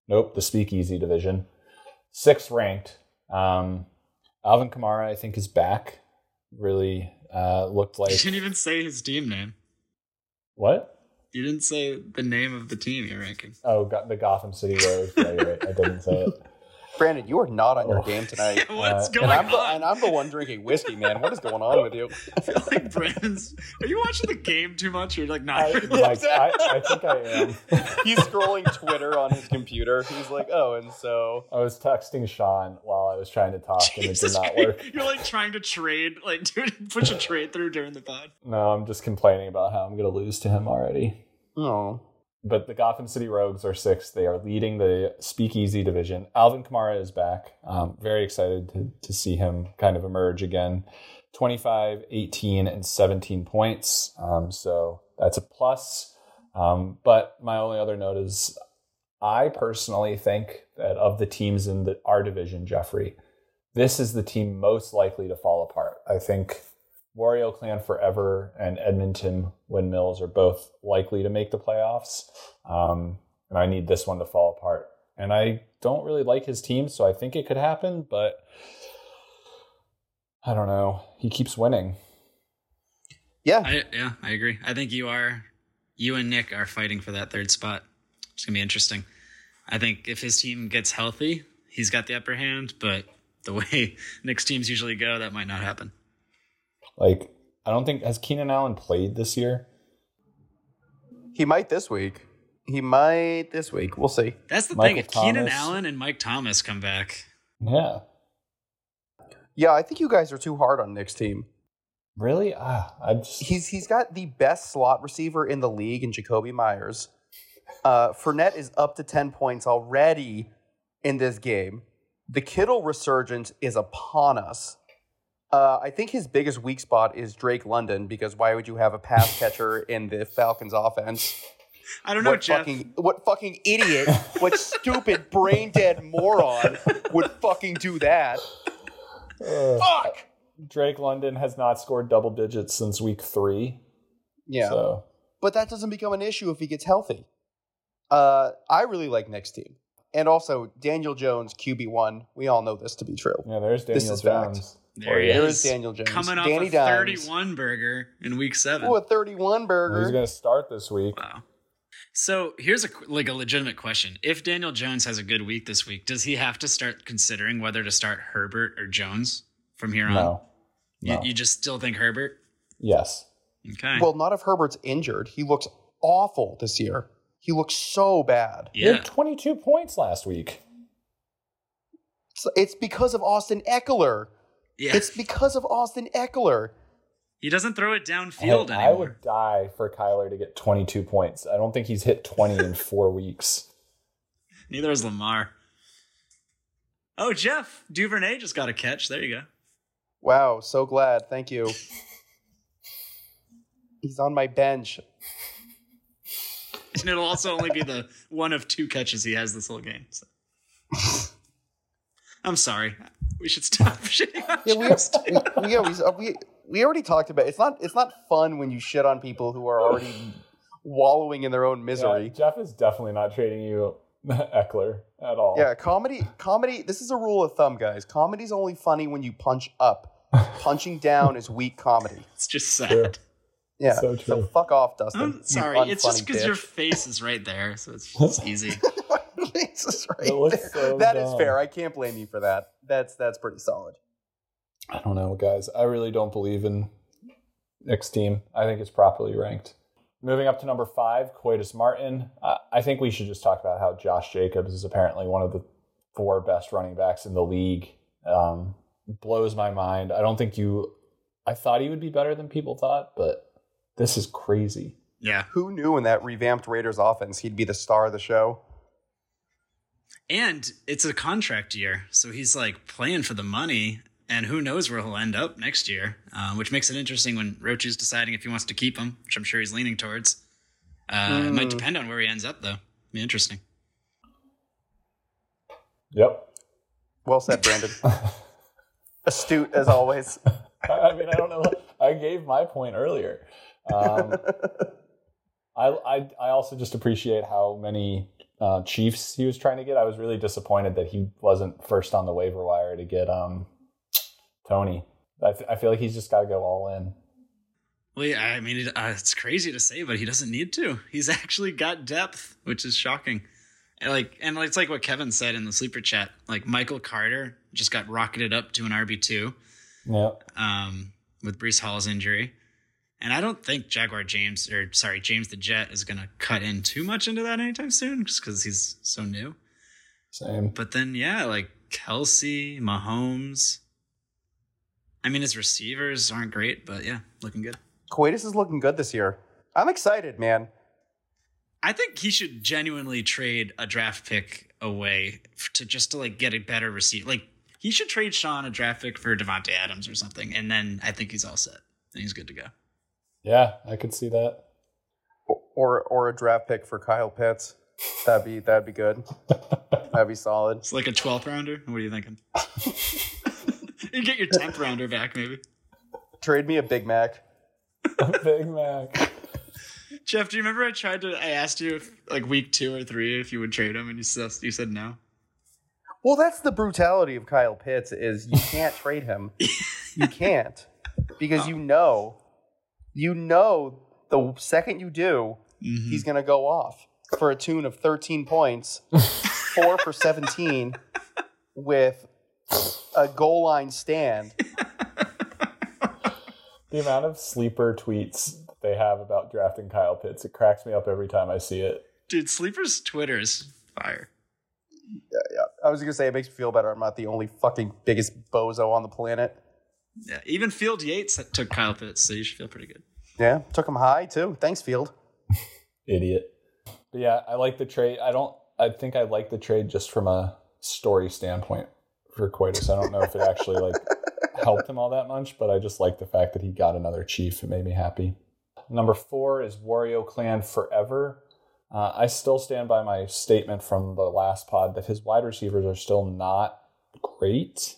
nope, the Speakeasy division, sixth ranked. Um, Alvin Kamara, I think, is back. Really uh, looked like. You didn't even say his team name. what? You didn't say the name of the team you're ranking. Oh, got the Gotham City Road. Yeah, you're right. I didn't say it. Brandon, you are not on your Oh. game *laughs* tonight. What's Uh, going and I'm the, on? and I'm the one drinking whiskey, man. What is going on with you? *laughs* I feel like Brandon's. Are you watching the game too much? You're like not. I, Mike, I, I think I am. *laughs* He's scrolling Twitter on his computer. He's like, oh, and so I was texting Sean while I was trying to talk, and it did not Christ. work. You're like trying to trade, like dude, push a trade through during the pod. No, I'm just complaining about how I'm going to lose to him already. oh, But the Gotham City Rogues are sixth. They are leading the Speakeasy division. Alvin Kamara is back. Um, very excited to, to see him kind of emerge again. 25, 18, and 17 points. Um, so that's a plus. Um, but my only other note is I personally think that of the teams in the, our division, Jeffrey, this is the team most likely to fall apart. I think Wario Clan Forever and Edmonton Windmills are both likely to make the playoffs. Um, and I need this one to fall apart. And I don't really like his team, so I think it could happen, but I don't know. He keeps winning. yeah. I, yeah, I agree. I think you are, you and Nick are fighting for that third spot. It's gonna be interesting. I think if his team gets healthy, he's got the upper hand. But the way *laughs* Nick's teams usually go, that might not happen. Like, I don't think has Keenan Allen played this year? He might this week. He might this week. We'll see. That's the Michael thing. If Keenan Allen and Mike Thomas come back, Yeah. Yeah, I think you guys are too hard on Nick's team. Really? Ah, I just He's he's got the best slot receiver in the league in Jakobi Meyers. Uh, Fournette is up to ten points already in this game. The Kittle resurgence is upon us. Uh, I think his biggest weak spot is Drake London because why would you have a pass *laughs* catcher in the Falcons offense? I don't know, what Jeff. fucking what fucking idiot, what *laughs* stupid brain dead moron would fucking do that? Ugh. Fuck. Drake London has not scored double digits since week three. Yeah. So but that doesn't become an issue if he gets healthy. Uh, I really like Nick's team, and also Daniel Jones QB one. We all know this to be true. yeah, there's This Daniel Jones. fact. Jones. There he There is. is Daniel Jones. Coming off Danny a Dimes. 31 burger in week seven. Ooh, a thirty-one burger. He's going to start this week. Wow. So here's a like a legitimate question: If Daniel Jones has a good week this week, does he have to start considering whether to start Herbert or Jones from here on? No. You, No. you just still think Herbert? Yes. Okay. Well, not if Herbert's injured. He looks awful this year. He looks so bad. He yeah. had 22 points last week. It's, it's because of Austin Ekeler. Yeah. It's because of Austin Ekeler. he doesn't throw it downfield I, I would die for Kyler to get 22 points. I don't think he's hit 20 in *laughs* four weeks. Neither is Lamar. Oh, Jeff Duvernay just got a catch. There you go. Wow, so glad. Thank you. He's on my bench. And it'll also only be the one of two catches he has this whole game. So. *laughs* I'm sorry. We should stop *laughs* shitting on Yeah, we, we, we, yeah, we, uh, we, we already talked about it's not it's not fun when you shit on people who are already wallowing in their own Yeah, misery. Jeff is definitely not trading you *laughs* Ekeler at all. Yeah, comedy comedy this is a rule of thumb, guys. Comedy's only funny when you punch up. *laughs* Punching down is weak comedy. It's just True. sad. Yeah. So So, fuck off, Dustin. I'm sorry. It's just because your face is right there, so it's, it's easy. *laughs* Jesus, right It looks there. so That is fair. I can't blame you for that. That's that's pretty solid. I don't know, guys. I really don't believe in Nick's team. I think it's properly ranked. Moving up to number five, Coitus Martin. I, I think we should just talk about how Josh Jacobs is apparently one of the four best running backs in the league. Um, blows my mind. I don't think you. I thought he would be better than people thought, but this is crazy. Yeah. Who knew in that revamped Raiders offense he'd be the star of the show? And it's a contract year, so he's like playing for the money, and who knows where he'll end up next year, uh, which makes it interesting when Roach is deciding if he wants to keep him, which I'm sure he's leaning towards. Uh, It might Mm. depend on where he ends up, though. Be interesting. Yep. Well said, Brandon. *laughs* Astute as always. *laughs* I I mean, I don't know. I gave my point earlier. Um, *laughs* I, I I also just appreciate how many uh, Chiefs he was trying to get. I was really disappointed that he wasn't first on the waiver wire to get um Tony. I feel like he's just got to go all in. Well, yeah, I mean, it, uh, it's crazy to say, but he doesn't need to. He's *laughs* actually got depth, which is shocking. And like, and it's like what Kevin said in the sleeper chat. Like Michael Carter just got rocketed up to an RB two Yeah. um, with Breece Hall's injury, and I don't think Jaguar James or sorry James the Jet is going to cut in too much into that anytime soon, just because he's so new. Same. But then, yeah, like Kelce, Mahomes. I mean, his receivers aren't great, but yeah, looking good. Coitus is looking good this year. I'm excited, man. I think he should genuinely trade a draft pick away to just to like get a better receiver. Like he should trade Sean a draft pick for Davante Adams or something, and then I think he's all set. And he's good to go. Yeah, I could see that. Or or a draft pick for Kyle Pitts. That'd be that'd be good. *laughs* That'd be solid. It's like a 12th rounder. What are you thinking? *laughs* you get your 10th rounder back, maybe. Trade me a Big Mac. A Big Mac. *laughs* Jeff, do you remember I tried to? I asked you if, like week two or three if you would trade him, and you said you said no. Well, that's the brutality of Kyle Pitts is you can't trade him. You can't. Because you know, you know the second you do, mm-hmm. he's going to go off for a tune of 13 points, *laughs* 4 for 17 with a goal line stand. The amount of sleeper tweets they have about drafting Kyle Pitts, it cracks me up every time I see it. Dude, Sleeper's Twitter is fire. Yeah, yeah. I was going to say it makes me feel better. I'm not the only fucking biggest bozo on the planet. Yeah, even Field Yates took Kyle Pitts, so you should feel pretty good. Yeah, took him high too. Thanks, Field. *laughs* Idiot. But yeah, I like the trade. I don't. I think I like the trade just from a story standpoint for Coitus. I don't know if it actually like *laughs* helped him all that much, but I just like the fact that he got another chief. It made me happy. Number four is Wario Clan Forever. Uh, I still stand by my statement from the last pod that his wide receivers are still not great.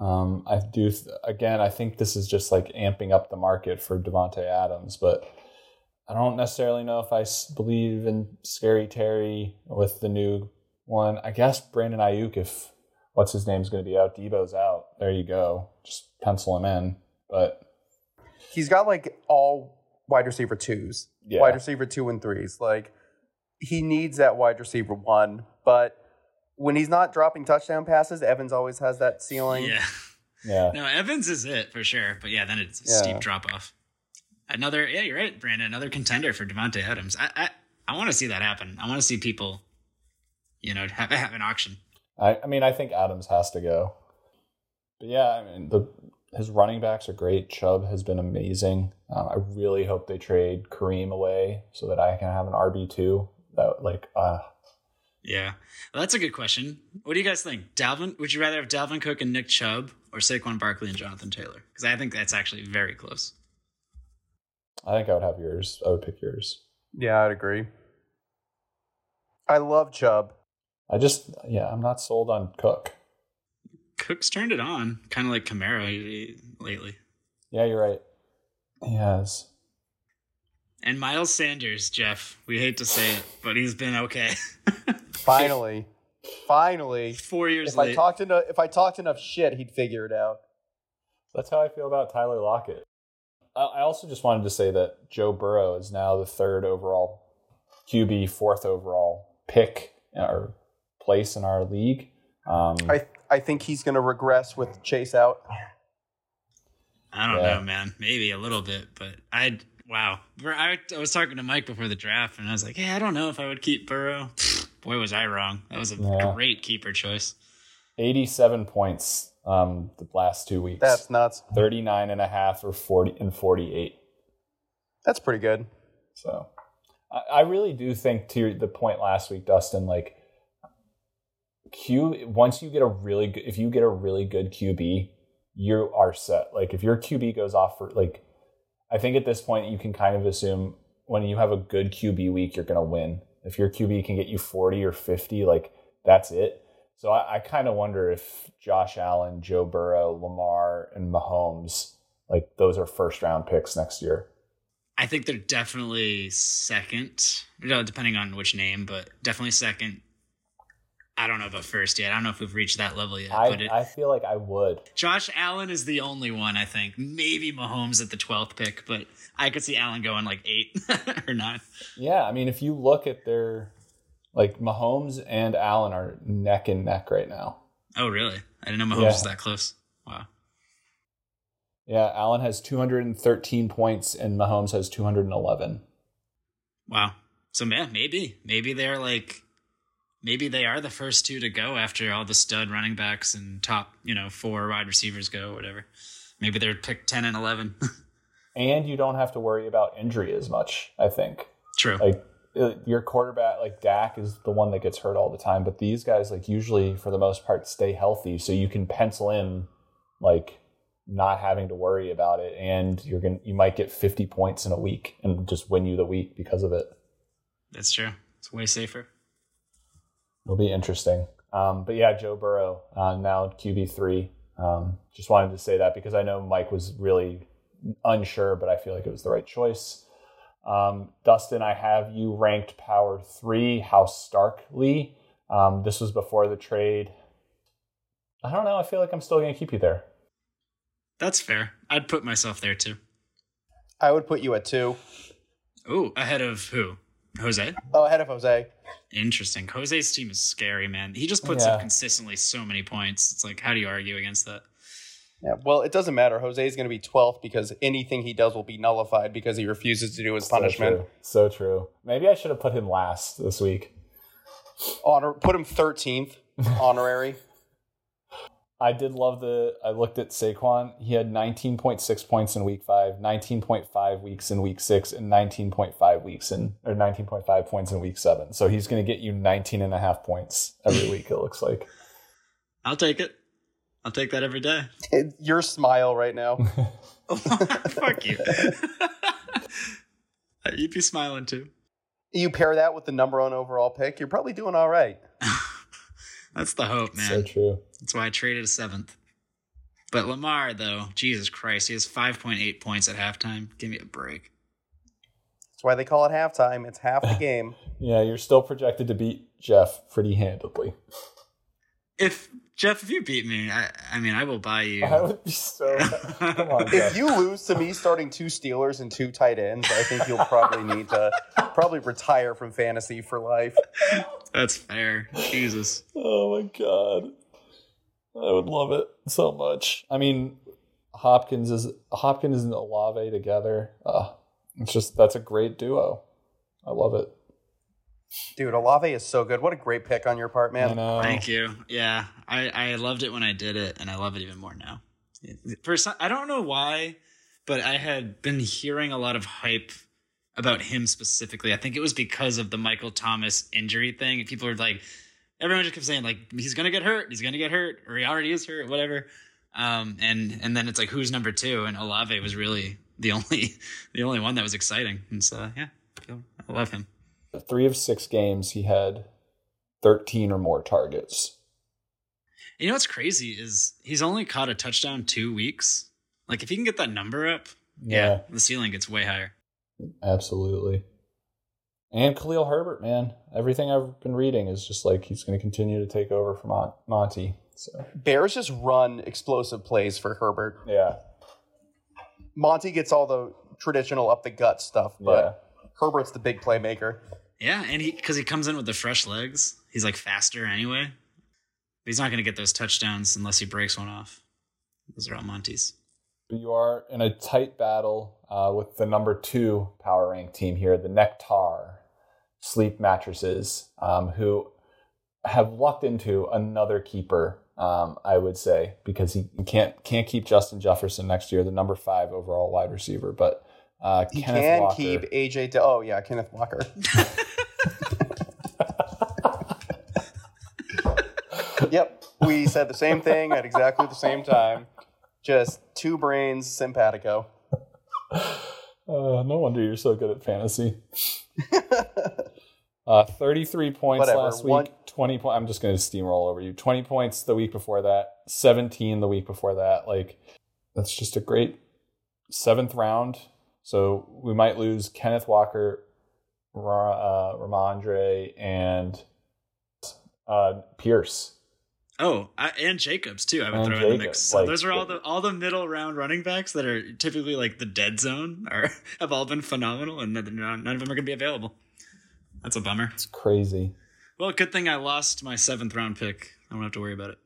Um, I do again. I think this is just like amping up the market for Davante Adams, but I don't necessarily know if I believe in Scary Terry with the new one. I guess Brandon Aiyuk, if what's his name's going to be out, Deebo's out. There you go. Just pencil him in. But He's got like all wide receiver twos, Yeah. wide receiver two and threes. Like he needs that wide receiver one, but when he's not dropping touchdown passes, Evans always has that ceiling. Yeah. yeah, No, Evans is it for sure. But yeah, then it's a Yeah. steep drop off. Another, yeah, you're right, Brandon. Another contender for Davante Adams. I, I, I want to see that happen. I want to see people, you know, have, have an auction. I, I mean, I think Adams has to go. But yeah, I mean, the his running backs are great. Chubb has been amazing. Um, I really hope they trade Kareem away so that I can have an RB two. That like, uh, Yeah, well, that's a good question. What do you guys think? Dalvin? Would you rather have Dalvin Cook and Nick Chubb or Saquon Barkley and Jonathan Taylor? Because I think that's actually very close. I think I would have yours. I would pick yours. Yeah, I'd agree. I love Chubb. I just, yeah, I'm not sold on Cook. Cook's turned it on, kind of like Kamara lately. Yeah, you're right. He has. And Miles Sanders, Jeff. We hate to say it, but he's been okay. *laughs* Finally, finally. Four years If I talked enough, if I talked enough shit, he'd figure it out. That's how I feel about Tyler Lockett. I I also just wanted to say that Joe Burrow is now the third overall QB, fourth overall pick or place in our league. Um, I I think he's going to regress with Chase out. I don't Yeah. know, man. Maybe a little bit, but I wow. I, I was talking to Mike before the draft, and I was like, "Yeah, I don't know if I would keep Burrow." *laughs* Boy, was I wrong. That was a Yeah. great keeper choice. 87 points um, the last two weeks. That's nuts. 39 and a half or 40 and 48. That's pretty good. So I, I really do think to the point last week, Dustin, like Q once you get a really good if you get a really good QB, you are set. Like if your QB goes off for like I think at this point you can kind of assume when you have a good QB week, you're going to win. If your QB can get you 40 or 50, like that's it. So I, I kind of wonder if Josh Allen, Joe Burrow, Lamar, and Mahomes, like those are first round picks next year. I think they're definitely second, you know, depending on which name, but definitely second. I don't know about first yet. I don't know if we've reached that level yet. I, but it, I feel like I would. Josh Allen is the only one, I think. Maybe Mahomes at the 12th pick, but I could see Allen going like eight *laughs* or nine. Yeah, I mean, if you look at their, like Mahomes and Allen are neck and neck right now. Oh, really? I didn't know Mahomes Yeah. was that close. Wow. Yeah, Allen has 213 points and Mahomes has 211. Wow. So, man, maybe. Maybe they're like, maybe they are the first two to go after all the stud running backs and top, you know, four wide receivers go, whatever. Maybe they're picked 10 and 11. *laughs* And you don't have to worry about injury as much, I think. True. Like uh, your quarterback, like Dak, is the one that gets hurt all the time, but these guys, like usually for the most part, stay healthy, so you can pencil in like not having to worry about it, and you're gonna you might get 50 points in a week and just win you the week because of it. That's true. It's way safer. It'll be interesting. Um, but yeah, Joe Burrow uh, now QB three. Um, just wanted to say that because I know Mike was really unsure, but I feel like it was the right choice. Um, Dustin, I have you ranked power three, House Starkly. Um, this was before the trade. I don't know. I feel like I'm still going to keep you there. That's fair. I'd put myself there too. I would put you at two. Ooh, ahead of who? Jose? Oh, ahead of Jose. Interesting. Jose's team is scary, man. He just puts Yeah. up consistently so many points. It's like, how do you argue against that? Yeah, well, it doesn't matter. Jose is going to be 12th because anything he does will be nullified because he refuses to do his punishment. So true. So true. Maybe I should have put him last this week. Honor, put him 13th, *laughs* honorary. I did love the. I looked at Saquon. He had 19.6 points in week five, 19.5 weeks in week six, and 19.5 weeks in or 19.5 points in week seven. So he's going to get you 19 and a half points every *laughs* week. It looks like. I'll take it. I'll take that every day. *laughs* Your smile right now. *laughs* Fuck you. Uh, You'd be smiling too. You pair that with the number one overall pick, you're probably doing all right. That's the hope, man. So true. That's why I traded a seventh. But Lamar, though, Jesus Christ, he has 5.8 points at halftime. Give me a break. That's why they call it halftime. It's half the *laughs* game. Yeah, you're still projected to beat Jeff pretty handedly. If Jeff, if you beat me, I, I mean, I will buy you. *laughs* I would be so. *laughs* Come on, If you lose to me starting two Steelers and two tight ends, I think you'll probably need to probably retire from fantasy for life. That's fair. Jesus. Oh my god. I would love it so much. I mean, Hopkins is Hopkins and Olave together. Uh, it's just that's a great duo. I love it. Dude, Olave is so good. What a great pick on your part, man. I know. Thank you. Yeah, I, I loved it when I did it, and I love it even more now. For some, I don't know why, but I had been hearing a lot of hype about him specifically. I think it was because of the Michael Thomas injury thing. People were like, everyone just kept saying like he's gonna get hurt, he's gonna get hurt, or he already is hurt, whatever. Um, and and then it's like who's number two, and Olave was really the *laughs* only the only one that was exciting, and so yeah, I love him. Three of six games he had thirteen or more targets. You know what's crazy is he's only caught a touchdown two weeks. Like if he can get that number up, Yeah. the ceiling gets way higher. Absolutely. And Khalil Herbert, man. Everything I've been reading is just like he's going to continue to take over from Mon- Monty. So Bears just run explosive plays for Herbert. yeah, Monty gets all the traditional up the gut stuff, but Herbert's the big playmaker. Yeah, and he because he comes in with the fresh legs, he's like faster anyway. But he's not going to get those touchdowns unless he breaks one off. Those are all Monty's. But you are in a tight battle uh, with the number two power rank team here, the Nectar Sleep Mattresses, um, who have lucked into another keeper. Um, I would say because he can't can't keep Justin Jefferson next year, the number five overall wide receiver, but uh, He Kenneth can Walker. keep AJ. De- oh yeah, Kenneth Walker. *laughs* yep, we said the same thing at exactly the same time. Just two brains, simpatico. Uh, no wonder you're so good at fantasy. *laughs* uh, 33 points Whatever, last week. one- 20 points. I'm just going to steamroll over you. 20 points the week before that. 17 the week before that. Like, that's just a great seventh round. So we might lose Kenneth Walker, Ra- uh, Rhamondre, and uh, Pierce. Oh, I, and Jacobs too. I would And throw in the mix. So like- those are all the all the middle round running backs that are typically like the dead zone, or *laughs* have all been phenomenal, and none, none of them are going to be available. That's a bummer. It's crazy. Well, good thing I lost my seventh round pick. I don't have to worry about it.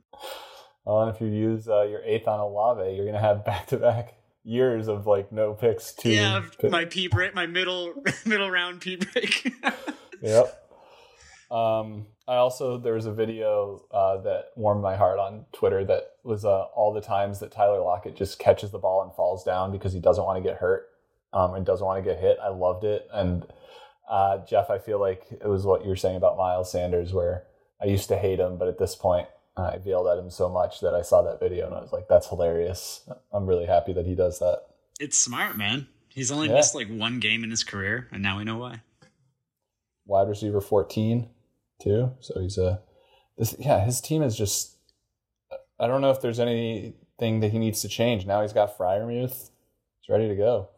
Well, and if you use uh, your eighth on Olave, you're going to have back to back years of like no picks. Two yeah, pick- my P break, my middle *laughs* middle round P break. *laughs* Yep. Um, I also there was a video uh, that warmed my heart on Twitter that was uh, all the times that Tyler Lockett just catches the ball and falls down because he doesn't want to get hurt um, and doesn't want to get hit. I loved it. And uh, Jeff, I feel like it was what you were saying about Miles Sanders, where I used to hate him, but at this point I veiled at him so much that I saw that video and I was like, "That's hilarious." I'm really happy that he does that. it's smart, man. He's only Yeah. missed like one game in his career, and now we know why. wide receiver 14 too so he's a this yeah his team is just i don't know if there's anything that he needs to change now he's got Freiermuth he's ready to go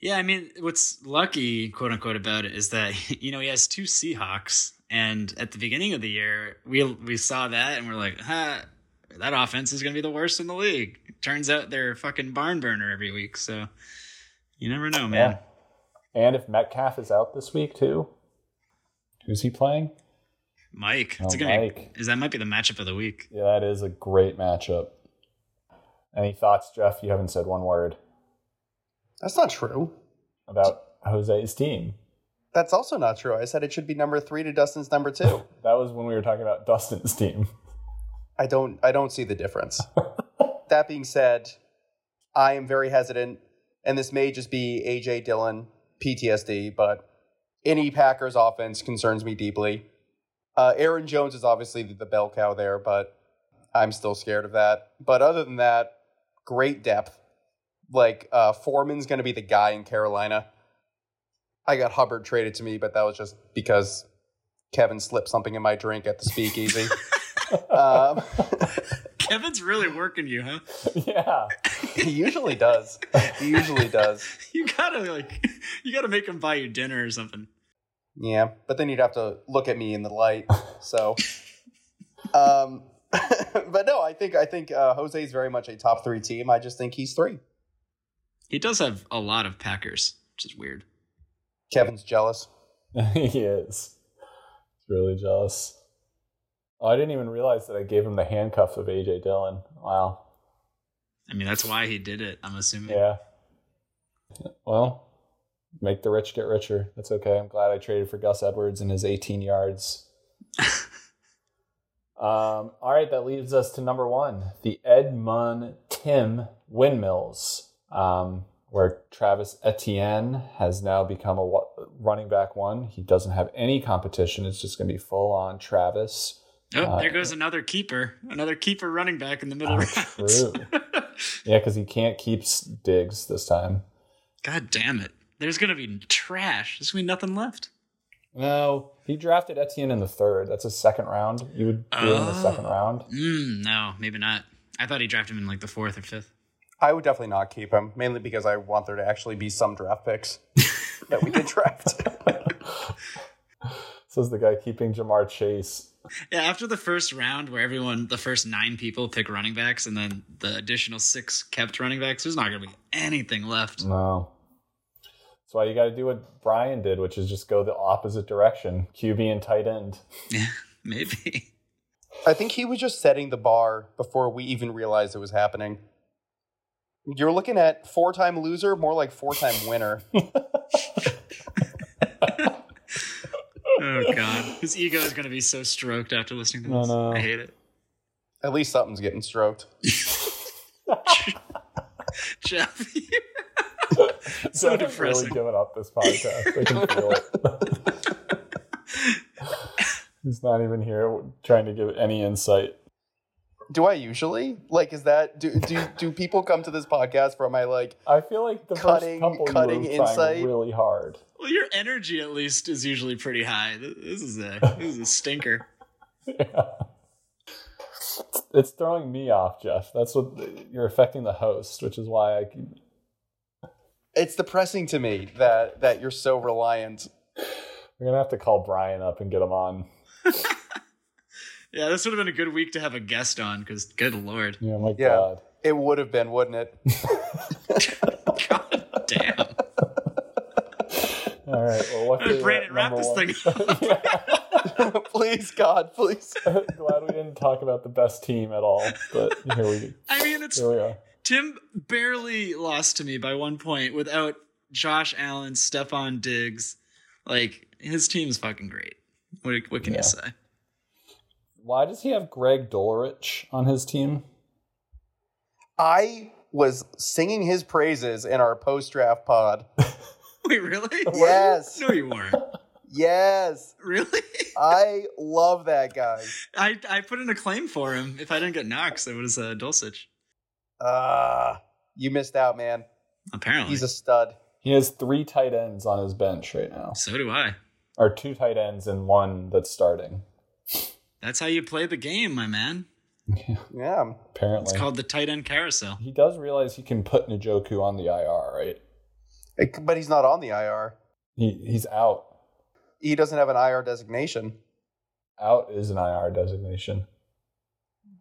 Yeah, I mean, what's lucky, quote unquote, about it is that *laughs* you know he has two Seahawks, and at the beginning of the year, we we saw that, and we're like, huh, that offense is going to be the worst in the league. Turns out they're a fucking barn burner every week, so you never know, man. yeah and if metcalf is out this week too who's he playing Mike, it's Oh, gonna Mike. is that might be the matchup of the week. yeah that is a great matchup any thoughts jeff you haven't said one word That's not true. about jose's team That's also not true. I said it should be number three to Dustin's number two. *laughs* that was when we were talking about dustin's team I don't I don't see the difference. *laughs* that being said, I am very hesitant, and this may just be AJ Dillon PTSD, but any Packers offense concerns me deeply. Uh, Aaron Jones is obviously the, the bell cow there, but I'm still scared of that. But other than that, great depth. Like uh, Foreman's going to be the guy in Carolina. I got Hubbard traded to me, but that was just because Kevin slipped something in my drink at the speakeasy. *laughs* um, Kevin's really working you, huh? yeah *laughs* he usually does. He usually does. *laughs* You gotta like, you gotta make him buy you dinner or something. Yeah, but then you'd have to look at me in the light. So, um, but no, I think I think uh, Jose is very much a top three team. I just think he's three. He does have a lot of Packers, which is weird. Kevin's jealous. *laughs* he is. He's really jealous. Oh, I didn't even realize that I gave him the handcuff of AJ Dillon. Wow. I mean, that's why he did it. I'm assuming. Yeah. Well, make the rich get richer. That's okay. I'm glad I traded for Gus Edwards and his 18 yards. *laughs* um, all right, that leads us to number one, the Edmund Tim Windmills, um, where Travis Etienne has now become a running back one. He doesn't have any competition. It's just going to be full on Travis. Oh, Uh, there goes another keeper. Another keeper running back in the middle Oh, true. *laughs* Yeah, because he can't keep s- Diggs this time. God damn it. There's gonna be trash. There's gonna be nothing left. No, he drafted Etienne in the third. That's a second round. You would do it in the second Oh. round. Mm, no, maybe not. I thought he drafted him in like the fourth or fifth. I would definitely not keep him, mainly because I want there to actually be some draft picks *laughs* that we can draft. *laughs* Says the guy keeping Ja'Marr Chase. Yeah, after the first round where everyone, the first nine people pick running backs, and then the additional six kept running backs, there's not gonna be anything left. No. That's why you got to do what Brian did, which is just go the opposite direction. QB and tight end. Yeah, *laughs* maybe. I think he was just setting the bar before we even realized it was happening. You're looking at four time loser, more like four time winner. *laughs* Oh god, his ego is gonna be so stroked after listening to this. no. I hate it. At least something's getting stroked. *laughs* Jeff, *laughs* So so really depressing. giving up this podcast. I can feel it. He's not even here trying to give any insight. Do I usually like? Is that do do do people come to this podcast for my like? I feel like the Cutting- first couple cutting you were insight. really hard. Well, your energy at least is usually pretty high. This is a *laughs* this is a stinker. It's throwing me off, Jeff. That's what you're affecting the host, which is why I keep It's depressing to me that that you're so reliant. We're gonna have to call Brian up and get him on. *laughs* Yeah, this would have been a good week to have a guest on because, good lord, Yeah, my Yeah, God. it would have been, wouldn't it? *laughs* *laughs* God damn. All right. Well, what's your Brandon, wrap number this one- thing up. *laughs* please, God, please. Glad we didn't talk about the best team at all, but here we I mean, it's here we are. Tim barely lost to me by one point without Josh Allen, Stefon Diggs. Like his team's fucking great. What, what can Yeah. you say? Why does he have Greg Dulcich on his team? I was singing his praises in our post draft pod. *laughs* Wait, really? *laughs* Yes. No, you weren't. Yes, Really? I love that guy. I I put in a claim for him. If I didn't get Knox, it was uh, Dulcich. Uh you missed out, man. Apparently, He's a stud. He has three tight ends on his bench right now, so do I. or two tight ends and one that's starting. That's how you play the game, my man. *laughs* Yeah. Apparently, It's called the tight end carousel. he does realize he can put Njoku on the IR, right? It- But he's not on the IR. He he's out. He doesn't have an IR designation. Out is an IR designation.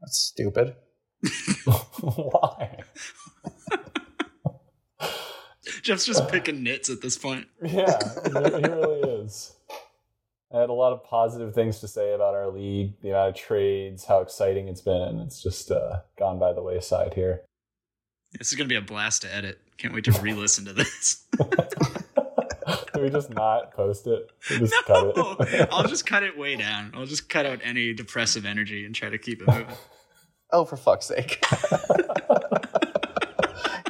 That's stupid. *laughs* Why? *laughs* Jeff's just picking nits at this point. Yeah, he really is. I had a lot of positive things to say about our league, the amount of trades, how exciting it's been. It's just uh, gone by the wayside here. This is gonna be a blast to edit. Can't wait to re-listen to this. *laughs* Can we just not post it? We just cut No, it. I'll just cut it way down. I'll just cut out any depressive energy and try to keep it moving. Oh, for fuck's sake. *laughs*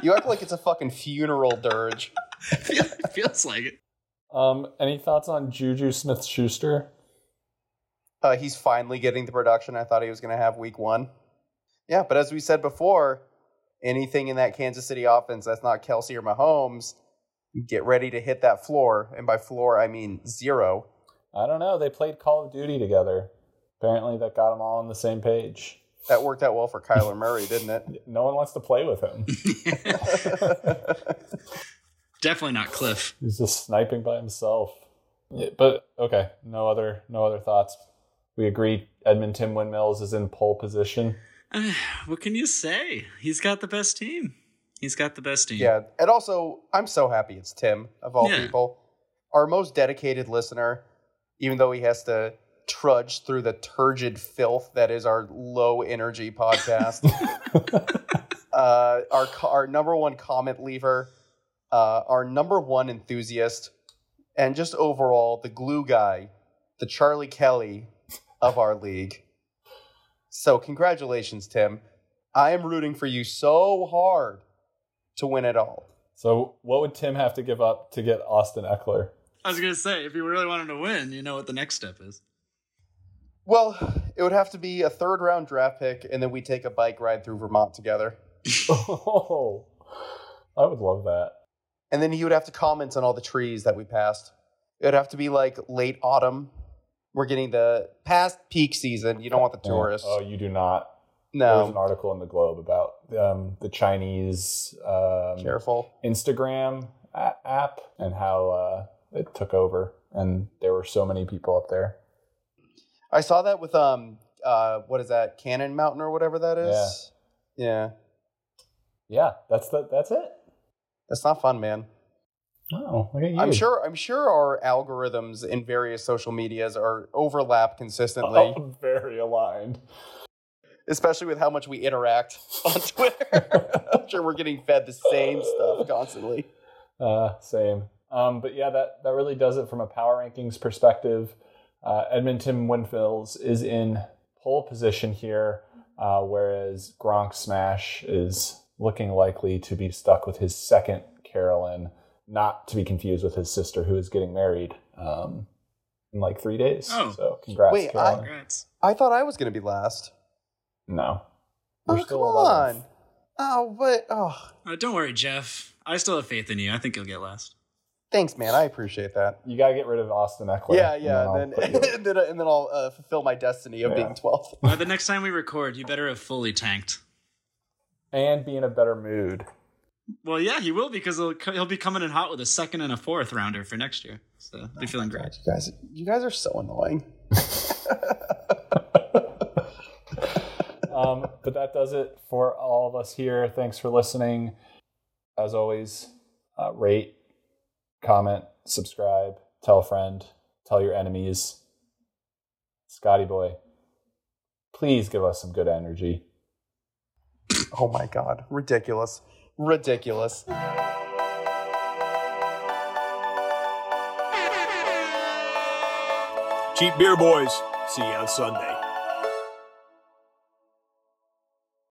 you act like it's a fucking funeral dirge. Feel- *laughs* feels like it. Um, any thoughts on Juju Smith Schuster? Uh, he's finally getting the production I thought he was going to have week one. Yeah, but as we said before, anything in that Kansas City offense that's not Kelce or Mahomes, get ready to hit that floor. And by floor, I mean zero. I don't know. They played Call of Duty together. Apparently, that got them all on the same page. That worked out well for Kyler Murray, didn't it? *laughs* No one wants to play with him. *laughs* *laughs* Definitely not Cliff. He's just sniping by himself. Yeah, but okay, no other no other thoughts. We agree. Edmonton Windmills is in pole position. Uh, *sighs* what can you say? He's got the best team. He's got the best team. Yeah, and also I'm so happy it's Tim of all Yeah. people, our most dedicated listener. Even though he has to trudge through the turgid filth that is our low energy podcast, *laughs* uh, our our number one comment leaver, uh, our number one enthusiast, and just overall the glue guy, the Charlie Kelly of our league. So congratulations, Tim. I am rooting for you so hard to win it all. So, what would Tim have to give up to get Austin Ekeler? I was gonna say, if you really want him to win, you know what the next step is. Well, it would have to be a third round draft pick, and then we take a bike ride through Vermont together. *laughs* Oh, I would love that. And then he would have to comment on all the trees that we passed. It would have to be like late autumn. We're getting the past peak season. You don't want the tourists. Oh, you do not. No. There's an article in the Globe about um, the Chinese um, careful. Instagram app and how uh, it took over, and there were so many people up there. I saw that with um, uh, what is that? Cannon Mountain or whatever that is. Yeah. Yeah, Yeah, that's the that's it. That's not fun, man. Oh, look at you. I'm sure. I'm sure our algorithms in various social medias are overlap consistently. Oh, *laughs* very aligned. especially with how much we interact *laughs* on Twitter. I'm sure we're getting fed the same stuff constantly. Uh, same. Um, but yeah, that, that really does it from a power rankings perspective. Uh, Edmonton Windmills is in pole position here, uh, whereas Gronk Smash is looking likely to be stuck with his second Carolyn, not to be confused with his sister who is getting married um, in like three days. Oh. So congrats, Wait, I- Congrats. I thought I was going to be last. No. We're oh, still come 11th. on. Oh, but oh, Uh, don't worry, Jeff. I still have faith in you. I think you'll get last. thanks, man. I appreciate that. You got to get rid of Austin Ekeler. Yeah, yeah. I'll Then put *laughs* you- and then, and then I'll uh, fulfill my destiny of Yeah. being 12th. Well, the next time we record, you better have fully tanked. And be in a better mood. Well, yeah, he will because he'll, he'll be coming in hot with a second and a fourth rounder for next year. So Oh be feeling great. You guys, you guys are so annoying. *laughs* Um, but that does it for all of us here. Thanks for listening. As always, uh, rate, comment, subscribe, tell a friend, tell your enemies. Scotty boy, please give us some good energy. Oh my god, ridiculous, ridiculous. Cheap beer boys. See you on Sunday.